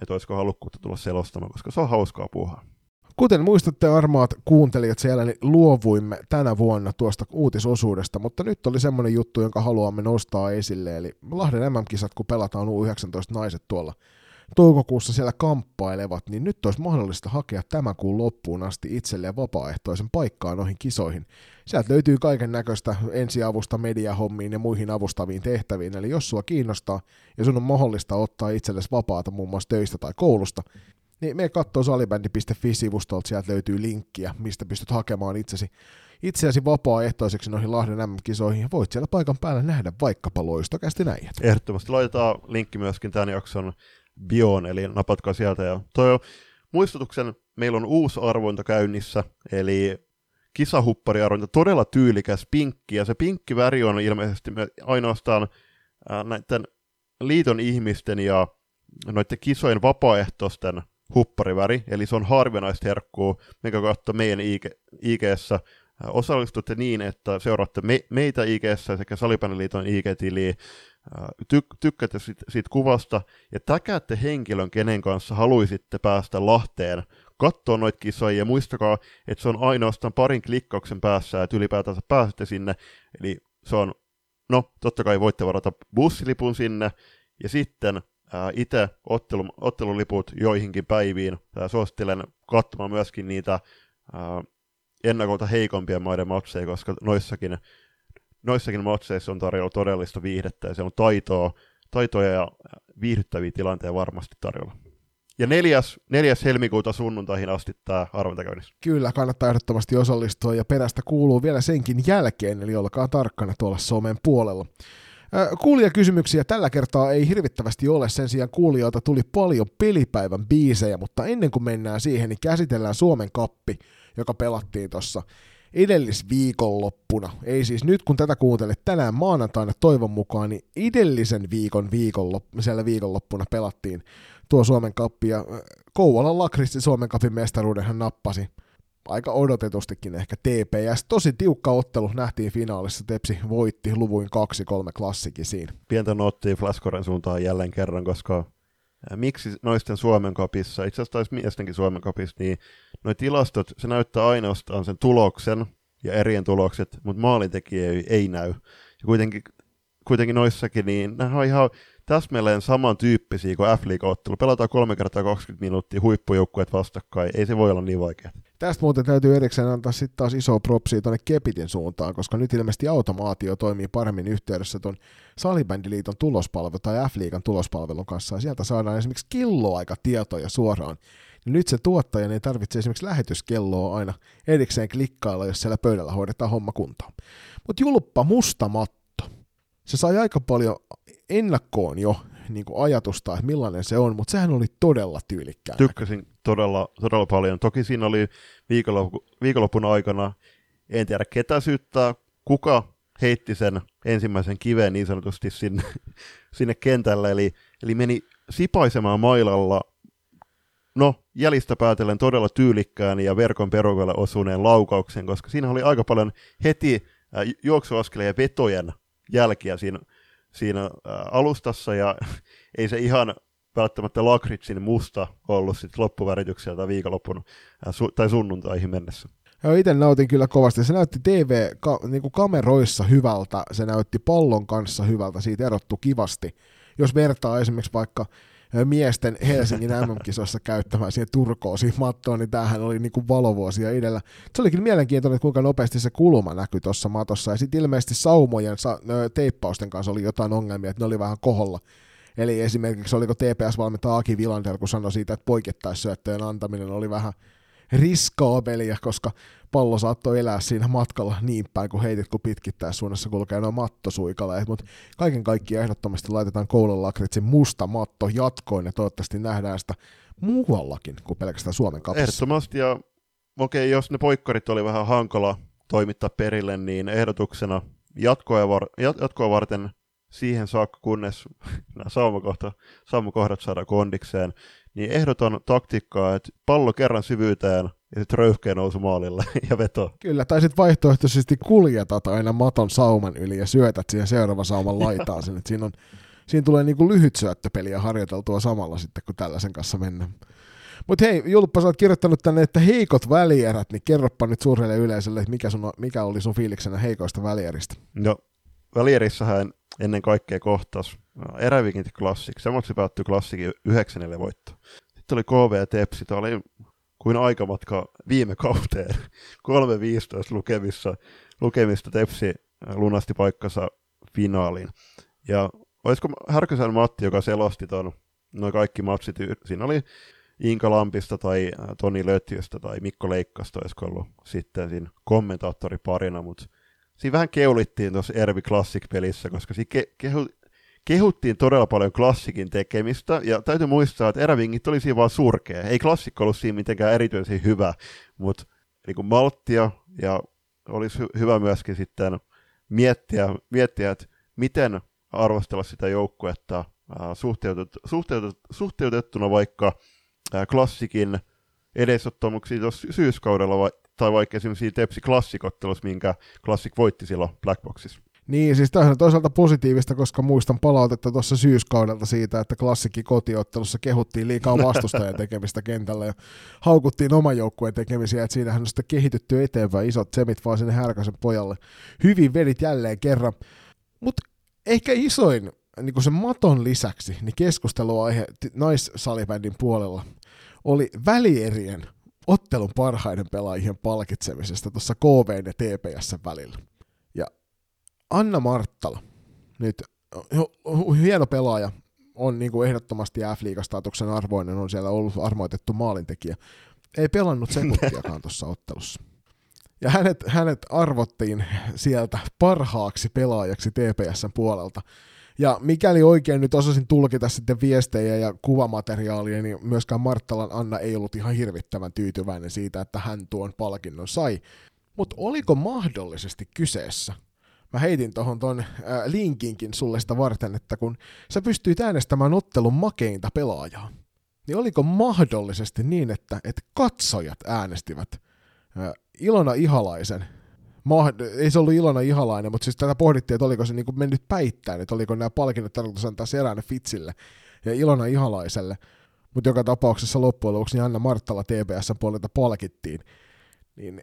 että olisiko halukkuutta tulla selostamaan, koska se on hauskaa puhua. Kuten muistatte armaat kuuntelijat siellä, niin luovuimme tänä vuonna tuosta uutisosuudesta, mutta nyt oli semmoinen juttu, jonka haluamme nostaa esille, eli Lahden MM-kisat, kun pelataan U19 naiset tuolla toukokuussa siellä kamppailevat, niin nyt olisi mahdollista hakea tämän kuun loppuun asti itselleen vapaaehtoisen paikkaa noihin kisoihin. Sieltä löytyy kaiken näköistä ensiavusta mediahommiin ja muihin avustaviin tehtäviin, eli jos sua kiinnostaa ja sun on mahdollista ottaa itsellesi vapaata muun muassa töistä tai koulusta, niin me katsoo salibändi.fi-sivustolta, sieltä löytyy linkkiä, mistä pystyt hakemaan itsesi, itseäsi vapaaehtoiseksi noihin Lahden MM-kisoihin, ja voit siellä paikan päällä nähdä vaikkapa loistokästi näin. Ehdottomasti laitetaan linkki myöskin tämän jakson bioon, eli napatkaa sieltä. Ja toi muistutuksen, meillä on uusi arvointa käynnissä, eli kisahuppariarvointa, todella tyylikäs pinkki, ja se pinkki väri on ilmeisesti ainoastaan näiden liiton ihmisten ja noiden kisojen vapaaehtoisten huppariväri, eli se on harvinaista herkkuu, mikä katsoo meidän IG. Osallistutte niin, että seuraatte me, meitä ig sekä Salipäniliiton IG-tiliä, tyk- tykkäätte siitä, siitä kuvasta ja täkäätte henkilön, kenen kanssa haluaisitte päästä Lahteen katsoa noita kisoja ja muistakaa, että se on ainoastaan parin klikkauksen päässä, että ylipäätänsä pääsette sinne. Eli se on, no totta kai voitte varata bussilipun sinne ja sitten itse ottelu, otteluliput joihinkin päiviin. Suosittelen katsomaan myöskin niitä ennakolta heikompia maiden matseja, koska noissakin noissakin matseissa on tarjolla todellista viihdettä ja se on taitoa, taitoja ja viihdyttäviä tilanteita varmasti tarjolla. Ja neljäs, neljäs helmikuuta sunnuntaihin asti tämä arvontakäynnissä. Kyllä, kannattaa ehdottomasti osallistua ja perästä kuuluu vielä senkin jälkeen, eli olkaa tarkkana tuolla somen puolella. Kuulijakysymyksiä tällä kertaa ei hirvittävästi ole, sen sijaan kuulijoilta tuli paljon pelipäivän biisejä, mutta ennen kuin mennään siihen, niin käsitellään Suomen kappi, joka pelattiin tuossa edellisviikonloppuna, ei siis nyt kun tätä kuuntelet tänään maanantaina toivon mukaan, niin edellisen viikon viikonloppu, siellä viikonloppuna pelattiin tuo Suomen kappi. Ja Kouvolan Lakristi Suomen kapin mestaruuden hän nappasi aika odotetustikin ehkä TPS. Tosi tiukka ottelu nähtiin finaalissa. Tepsi voitti luvuin 2-3 klassikin siinä. Pientä nottia Flaskoren suuntaan jälleen kerran, koska miksi noisten Suomen kapissa, itse asiassa taisi miestenkin Suomen kapissa, niin noi tilastot, se näyttää ainoastaan sen tuloksen ja erien tulokset, mutta maalintekijä ei, ei näy. Ja kuitenkin, kuitenkin noissakin, niin nämä on ihan täsmälleen samantyyppisiä kuin f ottelu Pelataan kolme kertaa 20 minuuttia huippujoukkueet vastakkain, ei se voi olla niin vaikea. Tästä muuten täytyy erikseen antaa sitten taas iso propsia tuonne Kepitin suuntaan, koska nyt ilmeisesti automaatio toimii paremmin yhteydessä tuon Salibändiliiton tulospalvelu tai F-liigan tulospalvelun kanssa, ja sieltä saadaan esimerkiksi kelloaikatietoja suoraan. Nyt se tuottaja ei tarvitse esimerkiksi lähetyskelloa aina erikseen klikkailla, jos siellä pöydällä hoidetaan homma kuntoon. Mutta julppa musta matto. Se sai aika paljon ennakkoon jo niin kuin ajatusta, että millainen se on, mutta sehän oli todella tyylikkää. Tykkäsin todella, todella paljon. Toki siinä oli viikonloppu, viikonloppun aikana, en tiedä ketä syyttää, kuka heitti sen ensimmäisen kiven niin sanotusti sinne, sinne kentälle, eli, eli meni sipaisemaan mailalla, no jäljistä päätellen todella tyylikkään ja verkon perukalle osuneen laukauksen, koska siinä oli aika paljon heti äh, juoksuaskeleen ja vetojen jälkiä siinä siinä alustassa, ja ei se ihan välttämättä lakritsin musta ollut sit loppuväritykseltä viikonloppuna ä, su- tai sunnuntaihin mennessä. Joo, itse nautin kyllä kovasti. Se näytti TV-kameroissa niin hyvältä, se näytti pallon kanssa hyvältä, siitä erottu kivasti. Jos vertaa esimerkiksi vaikka miesten Helsingin MM-kisoissa käyttämään siihen turkoosiin mattoon, niin tämähän oli niin kuin valovuosia edellä. Se olikin mielenkiintoinen, että kuinka nopeasti se kulma näkyi tuossa matossa, ja sitten ilmeisesti saumojen sa- teippausten kanssa oli jotain ongelmia, että ne oli vähän koholla. Eli esimerkiksi oliko TPS-valmentaja Aki Vilander, kun sanoi siitä, että poikittaissyöttöjen antaminen oli vähän riskaabelia, koska pallo saattoi elää siinä matkalla niin päin, kun heitit, kun suunnassa kulkee noin mattosuikaleet, mutta kaiken kaikkiaan ehdottomasti laitetaan koulun lakritsin musta matto jatkoon, ja toivottavasti nähdään sitä muuallakin kuin pelkästään Suomen kapissa. Ehdottomasti, ja okei, jos ne poikkarit oli vähän hankala toimittaa perille, niin ehdotuksena jatkoa, var- jatkoa varten siihen saakka, kunnes nämä saumakohdat saadaan kondikseen, niin ehdoton taktiikkaa, että pallo kerran syvyyteen ja sitten röyhkeä nousu maalille ja veto. Kyllä, tai sitten vaihtoehtoisesti kuljetat aina maton sauman yli ja syötät siihen seuraavan sauman laitaan sen, siinä, on, siinä tulee niinku lyhyt syöttöpeliä harjoiteltua samalla sitten, kun tällaisen kanssa mennään. Mutta hei, Julppa, sä oot kirjoittanut tänne, että heikot välierät, niin kerropa nyt suurelle yleisölle, että mikä, sun, mikä oli sun fiiliksenä heikoista välieristä? No, välierissähän ennen kaikkea kohtas Erävikinti Classic. Semmoiksi päättyi Classicin 9 voitto. Sitten oli KV Tepsi, tämä oli kuin aikamatka viime kauteen. 3.15 lukemissa, lukemista Tepsi lunasti paikkansa finaaliin. Ja olisiko Härkösen Matti, joka selosti ton, noin kaikki matsit, siinä oli Inka Lampista tai Toni Lötjöstä tai Mikko Leikkasta, olisiko ollut sitten siinä kommentaattoriparina, mutta siinä vähän keulittiin tuossa Ervi Classic-pelissä, koska siinä ke- kehu- kehuttiin todella paljon klassikin tekemistä, ja täytyy muistaa, että erävingit oli siinä vaan surkea. Ei klassikko ollut siinä mitenkään erityisen hyvä, mutta niin malttia, ja olisi hy- hyvä myöskin sitten miettiä, miettiä että miten arvostella sitä joukkuetta suhteutet, suhteutet, suhteutettuna vaikka klassikin edesottamuksiin syyskaudella vai, tai vaikka esimerkiksi Tepsi klassikottelussa, minkä klassik voitti silloin Blackboxissa. Niin, siis tämä on toisaalta positiivista, koska muistan palautetta tuossa syyskaudelta siitä, että klassikki kotiottelussa kehuttiin liikaa vastustajan tekemistä kentällä ja haukuttiin oman joukkueen tekemisiä, että siinähän on sitten kehitytty eteenpäin isot semit vaan sinne härkäsen pojalle. Hyvin vedit jälleen kerran, mutta ehkä isoin niin sen maton lisäksi niin keskusteluaihe naissalibändin puolella oli välierien ottelun parhaiden pelaajien palkitsemisesta tuossa KV ja TPS välillä. Anna Marttala, nyt hieno pelaaja, on niin kuin ehdottomasti F-liigastatuksen arvoinen, on siellä ollut armoitettu maalintekijä. Ei pelannut sekuntiakaan tuossa ottelussa. Ja hänet, hänet arvottiin sieltä parhaaksi pelaajaksi TPSn puolelta. Ja mikäli oikein nyt osasin tulkita sitten viestejä ja kuvamateriaalia, niin myöskään Marttalan Anna ei ollut ihan hirvittävän tyytyväinen siitä, että hän tuon palkinnon sai. Mutta oliko mahdollisesti kyseessä mä heitin tuohon ton äh, linkinkin sulle sitä varten, että kun sä pystyit äänestämään ottelun makeinta pelaajaa, niin oliko mahdollisesti niin, että, että katsojat äänestivät äh, Ilona Ihalaisen, ma- ei se ollut Ilona Ihalainen, mutta siis tätä pohdittiin, että oliko se niin mennyt päittäin, että oliko nämä palkinnot tarkoitus antaa Seränne Fitsille ja Ilona Ihalaiselle, mutta joka tapauksessa loppujen lopuksi niin Anna Marttala TPS puolelta palkittiin, niin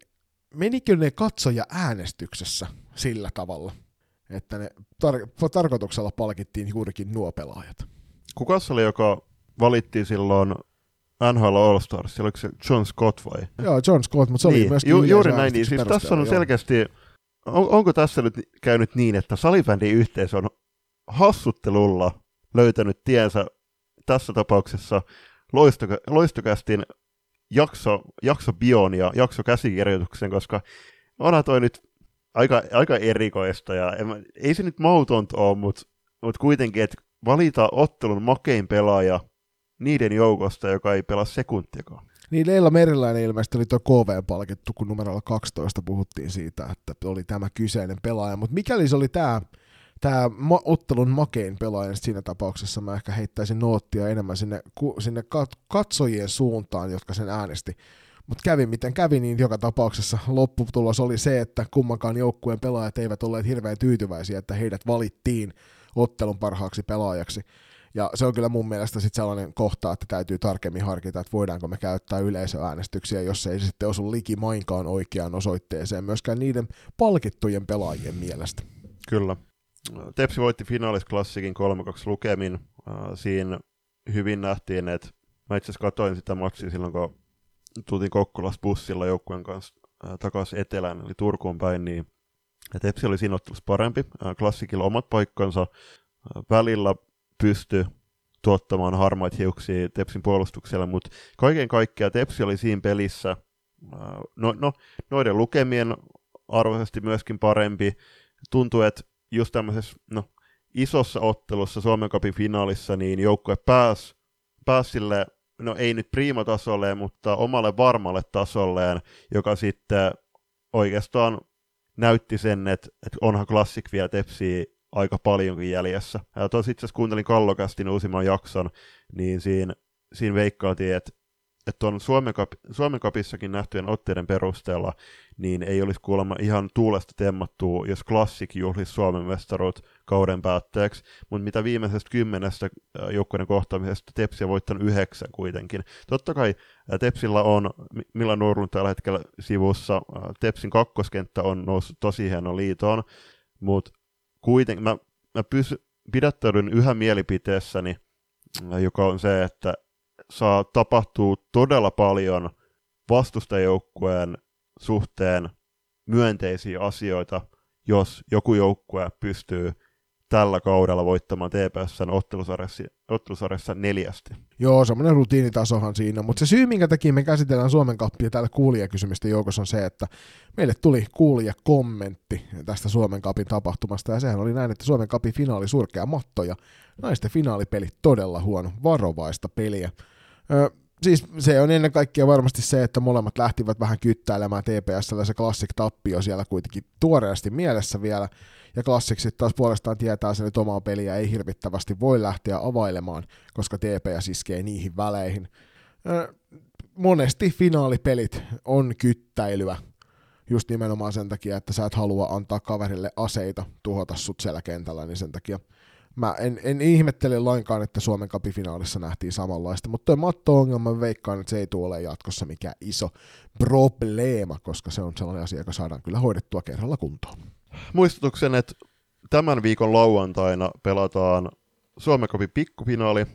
menikö ne katsoja äänestyksessä sillä tavalla, että ne tar- tarkoituksella palkittiin juurikin nuo pelaajat? Kuka oli, joka valittiin silloin NHL All Stars, oliko se John Scott vai? Joo, John Scott, mutta se niin, oli myöskin ju, juuri näin, niin siis tässä on joo. selkeästi, on, onko tässä nyt käynyt niin, että salibändin yhteisö on hassuttelulla löytänyt tiensä tässä tapauksessa loistokä, loistokästin jakso, jakso bion ja jakso käsikirjoituksen, koska onhan toi nyt aika, aika erikoista ja en, ei se nyt mautonta ole, mutta mut kuitenkin, että valita ottelun makein pelaaja niiden joukosta, joka ei pelaa sekuntiakaan. Niin Leila Meriläinen ilmeisesti oli tuo KV-palkittu, kun numerolla 12 puhuttiin siitä, että oli tämä kyseinen pelaaja. Mutta mikäli se oli tämä, tämä ottelun makein pelaaja, niin siinä tapauksessa mä ehkä heittäisin noottia enemmän sinne, ku, sinne kat- katsojien suuntaan, jotka sen äänesti. Mutta kävi miten kävi, niin joka tapauksessa lopputulos oli se, että kummankaan joukkueen pelaajat eivät olleet hirveän tyytyväisiä, että heidät valittiin ottelun parhaaksi pelaajaksi. Ja se on kyllä mun mielestä sitten sellainen kohta, että täytyy tarkemmin harkita, että voidaanko me käyttää yleisöäänestyksiä, jos ei sitten osu likimainkaan oikeaan osoitteeseen myöskään niiden palkittujen pelaajien mielestä. Kyllä. Tepsi voitti finaalisklassikin 3-2 lukemin. Äh, Siinä hyvin nähtiin, että mä itse asiassa katsoin sitä matsia silloin, kun tultiin Kokkolasta bussilla joukkueen kanssa äh, takaisin etelään, eli Turkuun päin, niin Tepsi oli siinä ottelussa parempi. Äh, Klassikilla omat paikkansa. Välillä pysty tuottamaan harmaita hiuksia Tepsin puolustuksella, mutta kaiken kaikkiaan Tepsi oli siinä pelissä no, no, noiden lukemien arvoisesti myöskin parempi. Tuntuu, että just tämmöisessä no, isossa ottelussa Suomen Cupin finaalissa, niin joukkue pääsi pääs sille, no ei nyt priimatasolle, mutta omalle varmalle tasolleen, joka sitten oikeastaan näytti sen, että, että onhan Classic vielä tepsii aika paljonkin jäljessä. Tuossa itse asiassa kuuntelin Kallokastin uusimman jakson, niin siinä, siinä veikkailtiin, että että on Suomen, Cupissakin nähtyjen otteiden perusteella, niin ei olisi kuulemma ihan tuulesta temmattua, jos Classic juhlisi Suomen mestaruut kauden päätteeksi, mutta mitä viimeisestä kymmenestä äh, joukkueiden kohtaamisesta Tepsi on voittanut yhdeksän kuitenkin. Totta kai äh, Tepsillä on, Mi- Milla Nurlun tällä hetkellä sivussa, äh, Tepsin kakkoskenttä on noussut tosi hieno liitoon, mutta kuitenkin mä, mä pysy, pidättäydyn yhä mielipiteessäni, joka on se, että saa tapahtua todella paljon vastustajoukkueen suhteen myönteisiä asioita, jos joku joukkue pystyy tällä kaudella voittamaan TPSn ottelusarjassa, neljästi. Joo, semmoinen rutiinitasohan siinä, mutta se syy, minkä takia me käsitellään Suomen kappia täällä kuulijakysymysten joukossa on se, että meille tuli kuulija kommentti tästä Suomen kapin tapahtumasta, ja sehän oli näin, että Suomen kapin finaali surkea matto, ja naisten finaalipeli todella huono, varovaista peliä. Ö, siis se on ennen kaikkea varmasti se, että molemmat lähtivät vähän kyttäilemään TPSllä se Classic tappio siellä kuitenkin tuoreesti mielessä vielä, ja Classic sitten taas puolestaan tietää sen, että omaa peliä ei hirvittävästi voi lähteä availemaan, koska TPS iskee niihin väleihin. Ö, monesti finaalipelit on kyttäilyä, just nimenomaan sen takia, että sä et halua antaa kaverille aseita tuhota sut siellä kentällä, niin sen takia mä en, en ihmettele lainkaan, että Suomen kapifinaalissa nähtiin samanlaista, mutta toi matto-ongelma veikkaan, että se ei tule jatkossa mikään iso probleema, koska se on sellainen asia, joka saadaan kyllä hoidettua kerralla kuntoon. Muistutuksen, että tämän viikon lauantaina pelataan Suomen Cupin pikkufinaali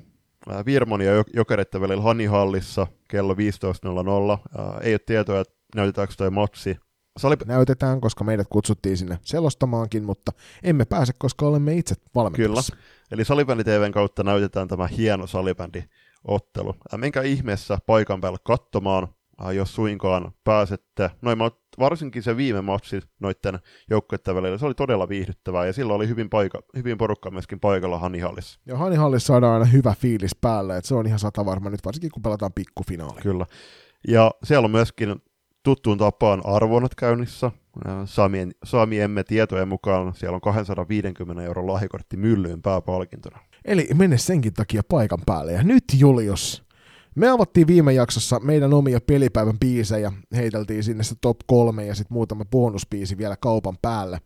Virmon ja Jok- Jokereiden välillä Hanihallissa kello 15.00. Ää, Ei ole tietoa, että näytetäänkö toi matsi. Salip- Näytetään, koska meidät kutsuttiin sinne selostamaankin, mutta emme pääse, koska olemme itse valmentamassa. Eli Salibändi TVn kautta näytetään tämä hieno salibändiottelu. Ää, Menkää ihmeessä paikan päällä katsomaan, jos suinkaan pääsette. Noin, varsinkin se viime matsi noiden joukkueiden välillä, se oli todella viihdyttävää ja silloin oli hyvin, paika- hyvin porukka myöskin paikalla Hanihallissa. Ja Hanihallissa saadaan aina hyvä fiilis päälle, että se on ihan sata varma nyt, varsinkin kun pelataan pikkufinaali. Kyllä. Ja siellä on myöskin tuttuun tapaan arvonnat käynnissä. Ää, Saamien, saamiemme tietojen mukaan siellä on 250 euron lahjakortti myllyyn pääpalkintona. Eli mene senkin takia paikan päälle. Ja nyt Julius, me avattiin viime jaksossa meidän omia pelipäivän biisejä, heiteltiin sinne se top kolme ja sitten muutama bonuspiisi vielä kaupan päälle.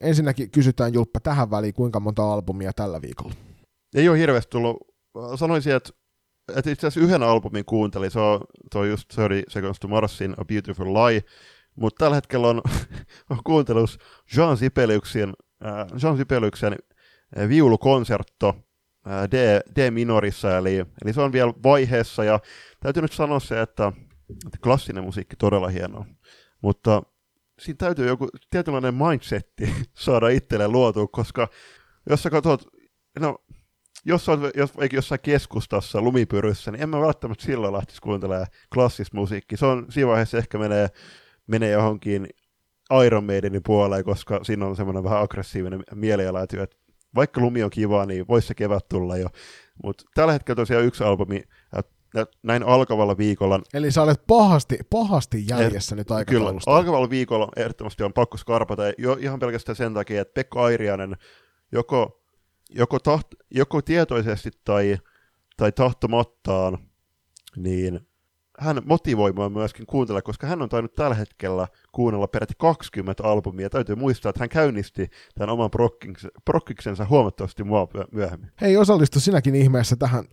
Ensinnäkin kysytään Julppa tähän väliin, kuinka monta albumia tällä viikolla? Ei ole hirveästi tullut. Sanoisin, että, että itse asiassa yhden albumin kuuntelin. Se on, on just 30 Seconds to Marsin A Beautiful Lie. Mutta tällä hetkellä on, on kuuntelus Jean Sibeliuksen, äh, Jean Sibeliuksen äh, viulukonsertto. ää, D, D-minorissa, eli, eli se on vielä vaiheessa, ja täytyy nyt sanoa se, että, että klassinen musiikki todella hienoa, mutta siinä täytyy joku tietynlainen mindsetti saada itselleen luotua, koska jos sä katsot, no jos olet jos, jossain keskustassa lumipyryssä, niin en mä välttämättä silloin lähtisi kuuntelemaan klassista musiikkia. Se on siinä vaiheessa ehkä menee, menee johonkin Iron Maidenin puoleen, koska siinä on semmoinen vähän aggressiivinen mieliala, että vaikka lumi on kiva, niin voisi se kevät tulla jo. Mutta tällä hetkellä tosiaan yksi albumi, näin alkavalla viikolla. Eli sä olet pahasti, pahasti jäljessä et, nyt aikataulusta. Kyllä, alkavalla viikolla ehdottomasti on pakko skarpata, jo ihan pelkästään sen takia, että Pekka Airianen joko joko, taht, joko tietoisesti tai, tai tahtomattaan, niin hän motivoi mua myöskin kuuntella, koska hän on tainnut tällä hetkellä kuunnella peräti 20 albumia. Täytyy muistaa, että hän käynnisti tämän oman prokkiksensa huomattavasti mua myöhemmin. Hei, osallistu sinäkin ihmeessä tähän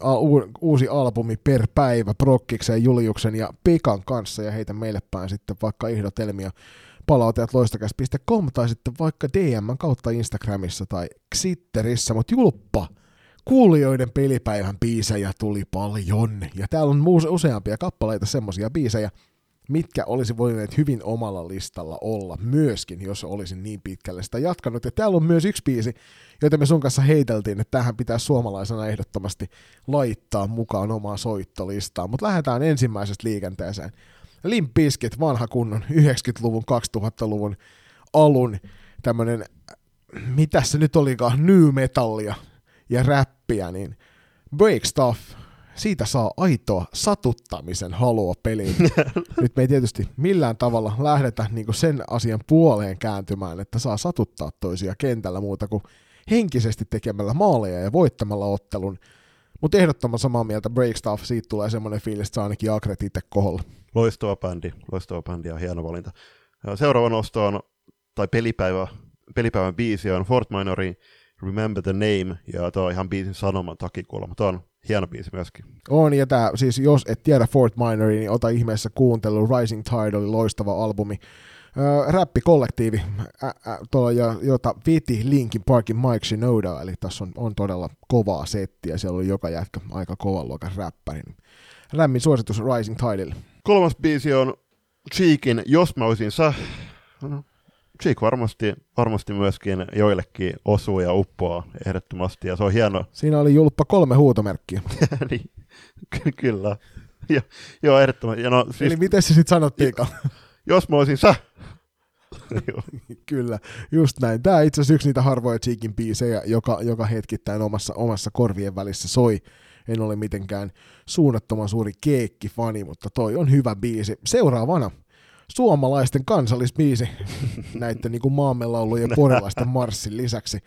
uusi albumi per päivä Prokkikseen Juliuksen ja Pekan kanssa ja heitä meille päin sitten vaikka ehdotelmia palautajat loistakäs.com tai sitten vaikka DM kautta Instagramissa tai Xitterissä, mutta julppa, kuulijoiden pelipäivän biisejä tuli paljon, ja täällä on useampia kappaleita semmosia biisejä, mitkä olisi voineet hyvin omalla listalla olla myöskin, jos olisin niin pitkälle sitä jatkanut. Ja täällä on myös yksi biisi, jota me sun kanssa heiteltiin, että tähän pitää suomalaisena ehdottomasti laittaa mukaan omaa soittolistaa. Mutta lähdetään ensimmäisestä liikenteeseen. Limp Bizkit, vanha kunnon 90-luvun, 2000-luvun alun tämmönen, mitä se nyt olikaan, new metallia ja räppiä, niin Break Stuff, siitä saa aitoa satuttamisen halua peliin. Nyt me ei tietysti millään tavalla lähdetä niin sen asian puoleen kääntymään, että saa satuttaa toisia kentällä muuta kuin henkisesti tekemällä maaleja ja voittamalla ottelun. Mutta ehdottoman samaa mieltä Break Stuff, siitä tulee semmoinen fiilis, että saa ainakin Akret itse koholla. Loistava bändi, loistava bändi ja hieno valinta. Seuraava nosto on, tai pelipäivä, pelipäivän biisi on Fort Minorin Remember the Name, ja tuo on ihan biisin sanoman takia kuulemma. On hieno biisi myöskin. On, ja tää, siis jos et tiedä Fort Minoria, niin ota ihmeessä kuuntelu. Rising Tide oli loistava albumi. Äh, räppikollektiivi, äh, äh, jota veti Linkin Parkin Mike Shinoda, eli tässä on, on todella kovaa settiä, siellä oli joka jätkä aika kovan luokan räppäri. Lämmin suositus Rising Tidelle. Kolmas biisi on Cheekin Jos mä olisin sä. No, Cheek varmasti, varmasti myöskin joillekin osuu ja uppoaa ehdottomasti, ja se on hieno. Siinä oli julppa kolme huutomerkkiä. niin, ky- kyllä. Jo, joo, ehdottomasti. Ja no, siis, Eli miten se sitten sanottiinkaan? Jos mä olisin sä. Kyllä, just näin. Tämä itse asiassa yksi niitä harvoja Cheekin biisejä, joka, joka hetkittäin omassa, omassa korvien välissä soi en ole mitenkään suunnattoman suuri keekki-fani, mutta toi on hyvä biisi. Seuraavana suomalaisten kansallisbiisi näiden niin kuin maamme ja porilaisten marssin lisäksi.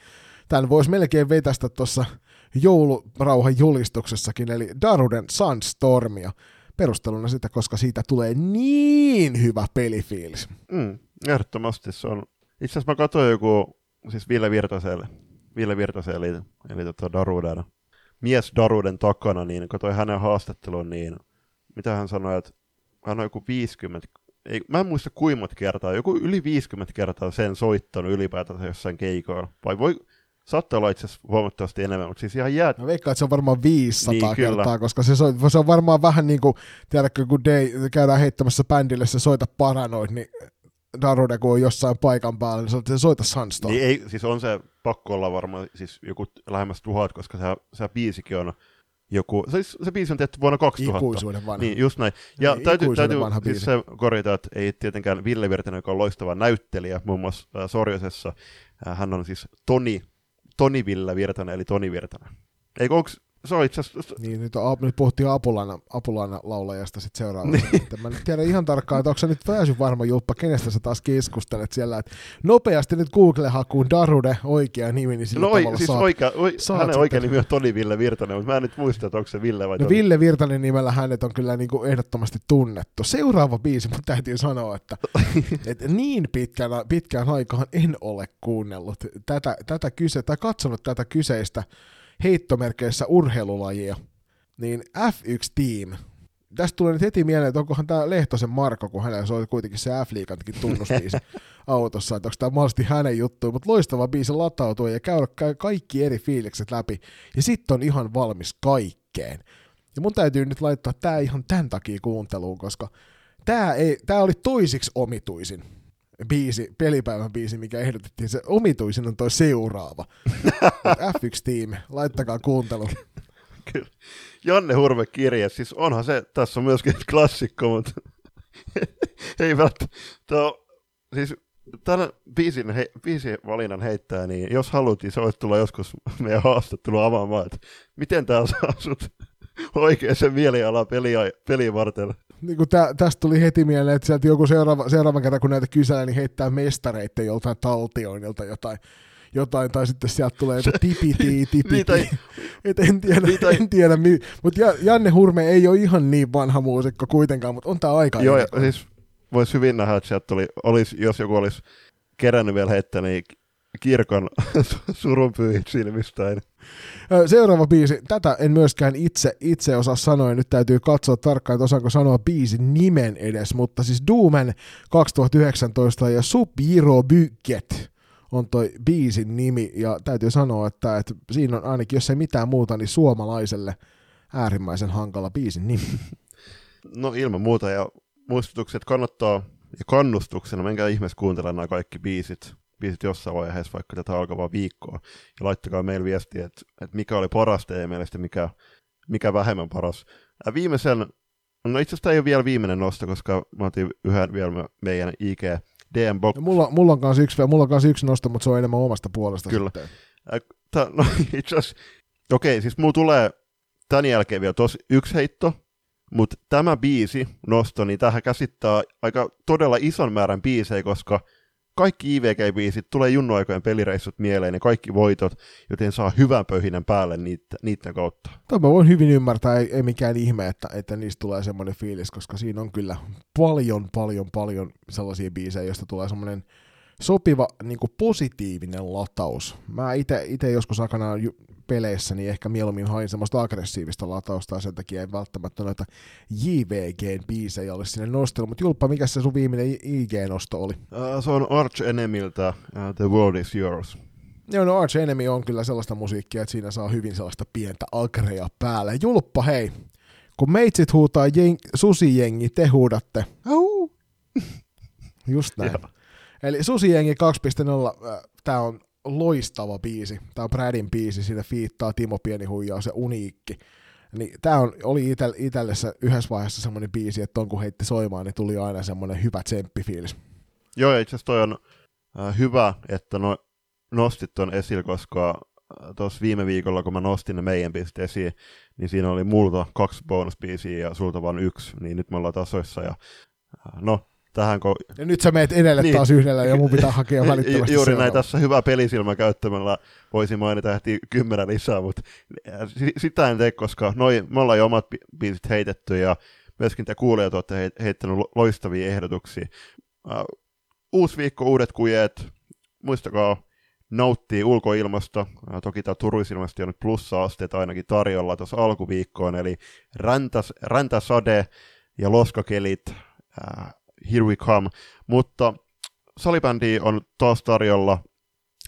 Tämän voisi melkein vetästä tuossa joulurauhan julistuksessakin, eli Daruden Sunstormia. Perusteluna sitä, koska siitä tulee niin hyvä pelifiilis. Mm, ehdottomasti se on. Itse asiassa mä katsoin joku, siis Ville Virtaselle, Ville Virtaselle, eli, eli tota Daruden mies Daruden takana, niin katsoin hänen haastattelun, niin mitä hän sanoi, että hän on joku 50, ei, mä en muista kuinka kertaa, joku yli 50 kertaa sen soittanut ylipäätänsä jossain keikoilla. Vai voi, saattaa olla itse asiassa huomattavasti enemmän, mutta siis ihan jää... Mä veikkaan, että se on varmaan 500 niin, kertaa, kyllä. koska se, so, se on varmaan vähän niin kuin, tiedätkö, kun Day, käydään heittämässä bändille se soita paranoid, niin Darude, kun on jossain paikan päällä, niin se soita Sunstorm. Niin ei, siis on se pakko olla varmaan siis joku lähemmäs tuhat, koska se, se biisikin on joku, se, se biisi on tehty vuonna 2000. Ikuisuuden vanha. Niin, just näin. Ja niin, täytyy, täytyy siis se korjata, että ei tietenkään Ville Virtanen, joka on loistava näyttelijä, muun muassa äh, Sorjosessa, äh, hän on siis Toni, Toni Ville Virtanen, eli Toni Virtanen. Eikö onko se on itse asiassa... Niin, nyt, on, nyt puhuttiin Apulana, Apulana laulajasta sitten seuraavaksi. Niin. Mä en tiedä ihan tarkkaan, että onko se nyt täysin varma Julppa, kenestä sä taas keskustelet siellä. Että nopeasti nyt Google-hakuun Darude oikea nimi, niin sillä no, tavalla siis saat, oikea, oi, saat hänen oikea nimi on Toni Ville Virtanen, mutta mä en nyt muista, että onko se Ville vai No Toni. Ville Virtanen nimellä hänet on kyllä niin kuin ehdottomasti tunnettu. Seuraava biisi, mutta täytyy sanoa, että, että niin pitkään, pitkään aikaan en ole kuunnellut tätä, tätä kyse, tai katsonut tätä kyseistä heittomerkeissä urheilulajia, niin F1 Team, tästä tulee nyt heti mieleen, että onkohan tämä Lehtosen Marko, kun hänellä soi kuitenkin se F-liikantakin tunnusbiisi autossa, että onko tämä mahdollisesti hänen juttu, mutta loistava biisi latautua ja käydä kaikki eri fiilikset läpi, ja sitten on ihan valmis kaikkeen. Ja mun täytyy nyt laittaa tämä ihan tämän takia kuunteluun, koska tämä, ei, tämä oli toisiksi omituisin biisi, pelipäivän biisi, mikä ehdotettiin. Se omituisin on toi seuraava. F1-tiimi, laittakaa kuuntelu. Kyllä. Janne Hurme kirje, siis onhan se, tässä on myöskin klassikko, mutta ei välttämättä. Tuo, siis tämän biisin, he, biisin valinnan heittää, niin jos haluat, niin sä voit tulla joskus meidän haastattelu avaamaan, että miten tämä saa sut oikein sen mielialan peliä, peliä varten. Niin kuin tä, tästä tuli heti mieleen, että sieltä joku seuraava, seuraava kerta, kun näitä kysellään, niin heittää mestareitten joltain taltioinilta jotain jotain, tai sitten sieltä tulee joku tipiti, tipiti. niin, Et en tiedä, niin, tai... en tiedä mutta Janne Hurme ei ole ihan niin vanha muusikko kuitenkaan, mutta on tämä aika Joo, ja, siis voisi hyvin nähdä, että sieltä tuli, olisi, jos joku olisi kerännyt vielä heittää, niin kirkon surunpyyhit silmistäin. Seuraava biisi, tätä en myöskään itse, itse osaa sanoa, ja nyt täytyy katsoa tarkkaan, että osaanko sanoa biisin nimen edes, mutta siis Doomen 2019 ja Subiro Bygget on toi biisin nimi, ja täytyy sanoa, että, että siinä on ainakin, jos ei mitään muuta, niin suomalaiselle äärimmäisen hankala biisin nimi. No ilman muuta, ja muistutukset kannattaa, ja kannustuksena, menkää ihmeessä kuuntelemaan nämä kaikki biisit, biisit jossain vaiheessa, vaikka tätä alkavaa viikkoa, ja laittakaa meille viestiä, että, että mikä oli paras teidän mielestä, mikä, mikä vähemmän paras. Ja viimeisen, no itse asiassa tämä ei ole vielä viimeinen nosto, koska mä otin yhden vielä meidän IG DM Box. No, mulla, mulla, on kanssa yksi, mulla on kanssa yksi nosto, mutta se on enemmän omasta puolesta Kyllä. Tää, no, itse asiassa, okei, okay, siis mulla tulee tämän jälkeen vielä tos yksi heitto, mutta tämä biisi nosto, niin tähän käsittää aika todella ison määrän biisejä, koska kaikki IVG-biisit tulee junnoaikojen pelireissut mieleen ja kaikki voitot, joten saa hyvän pöhinän päälle niitä, niiden kautta. Tämä mä voin hyvin ymmärtää, ei, ei mikään ihme, että, että niistä tulee semmoinen fiilis, koska siinä on kyllä paljon, paljon, paljon sellaisia biisejä, joista tulee semmoinen sopiva niin positiivinen lataus. Mä itse joskus aikanaan peleissä, niin ehkä mieluummin hain semmoista aggressiivista latausta, ja sen takia ei välttämättä noita JVG-biisejä ole sinne nostellut. Mutta Julppa, mikä se sun viimeinen IG-nosto oli? Uh, se on Arch Enemiltä uh, The World is Yours. Joo, no Arch Enemy on kyllä sellaista musiikkia, että siinä saa hyvin sellaista pientä agrea päälle. Julppa, hei, kun meitsit huutaa jeng- susijengi, te huudatte. Au! Just näin. Eli Susijengi 2.0, äh, tämä on loistava biisi. Tämä on Bradin biisi, siinä fiittaa Timo Pienihuijaa, se uniikki. Niin tämä on, oli itel, itselle se yhdessä vaiheessa semmoinen biisi, että on kun heitti soimaan, niin tuli aina semmoinen hyvä tsemppifiilis. Joo, itse asiassa toi on äh, hyvä, että no, nostit ton esille, koska äh, tuossa viime viikolla, kun mä nostin ne meidän biisit esiin, niin siinä oli multa kaksi bonusbiisiä ja sulta vain yksi, niin nyt me ollaan tasoissa ja äh, no, tähän kun... Ja nyt sä meet edelle niin. taas yhdellä ja mun pitää hakea välittömästi Juuri näin, tässä hyvä pelisilmä käyttämällä voisi mainita ehti kymmenen lisää, mutta sitä en tee, koska noi, me ollaan jo omat biisit heitetty ja myöskin te kuulijat olette heittänyt loistavia ehdotuksia. Uh, uusi viikko, uudet kujeet, muistakaa nauttii ulkoilmasta. Uh, toki tämä turuisilmasti on nyt plussa-asteet ainakin tarjolla tuossa alkuviikkoon, eli räntäs, räntäsade ja loskakelit, Here We Come, mutta salibändi on taas tarjolla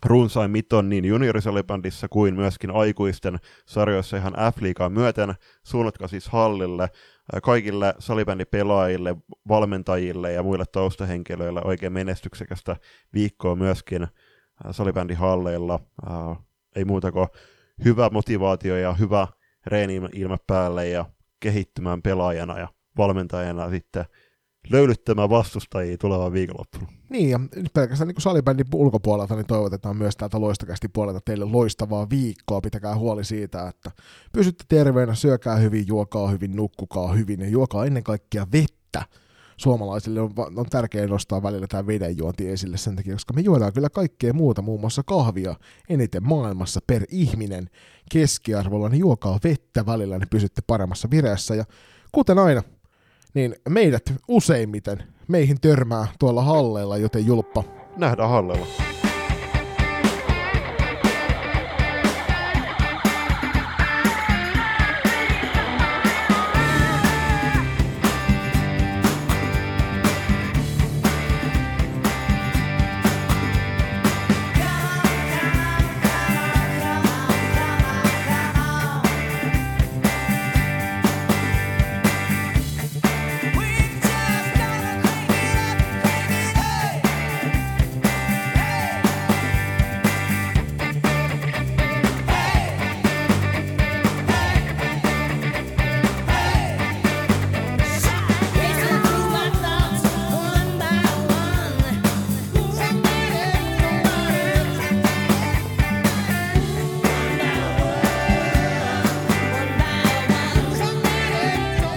runsain miton niin juniorisalibändissä kuin myöskin aikuisten sarjoissa ihan F-liigaa myöten. Suunnatkaa siis hallille äh, kaikille salibändipelaajille, valmentajille ja muille taustahenkilöille oikein menestyksekästä viikkoa myöskin äh, salibändihalleilla. Äh, ei muuta kuin hyvä motivaatio ja hyvä reeni ilme päälle ja kehittymään pelaajana ja valmentajana sitten löylyttämään vastustajia tulevan viikonloppuna. Niin, ja pelkästään niin salibändin ulkopuolelta niin toivotetaan myös täältä loistakästi puolelta teille loistavaa viikkoa. Pitäkää huoli siitä, että pysytte terveenä, syökää hyvin, juokaa hyvin, nukkukaa hyvin ja juokaa ennen kaikkea vettä. Suomalaisille on, on tärkeää nostaa välillä tämä vedenjuonti esille sen takia, koska me juodaan kyllä kaikkea muuta, muun muassa kahvia eniten maailmassa per ihminen keskiarvolla, niin juokaa vettä välillä, niin pysytte paremmassa vireessä. Ja kuten aina, niin meidät useimmiten meihin törmää tuolla halleilla, joten julppa. Nähdään hallella.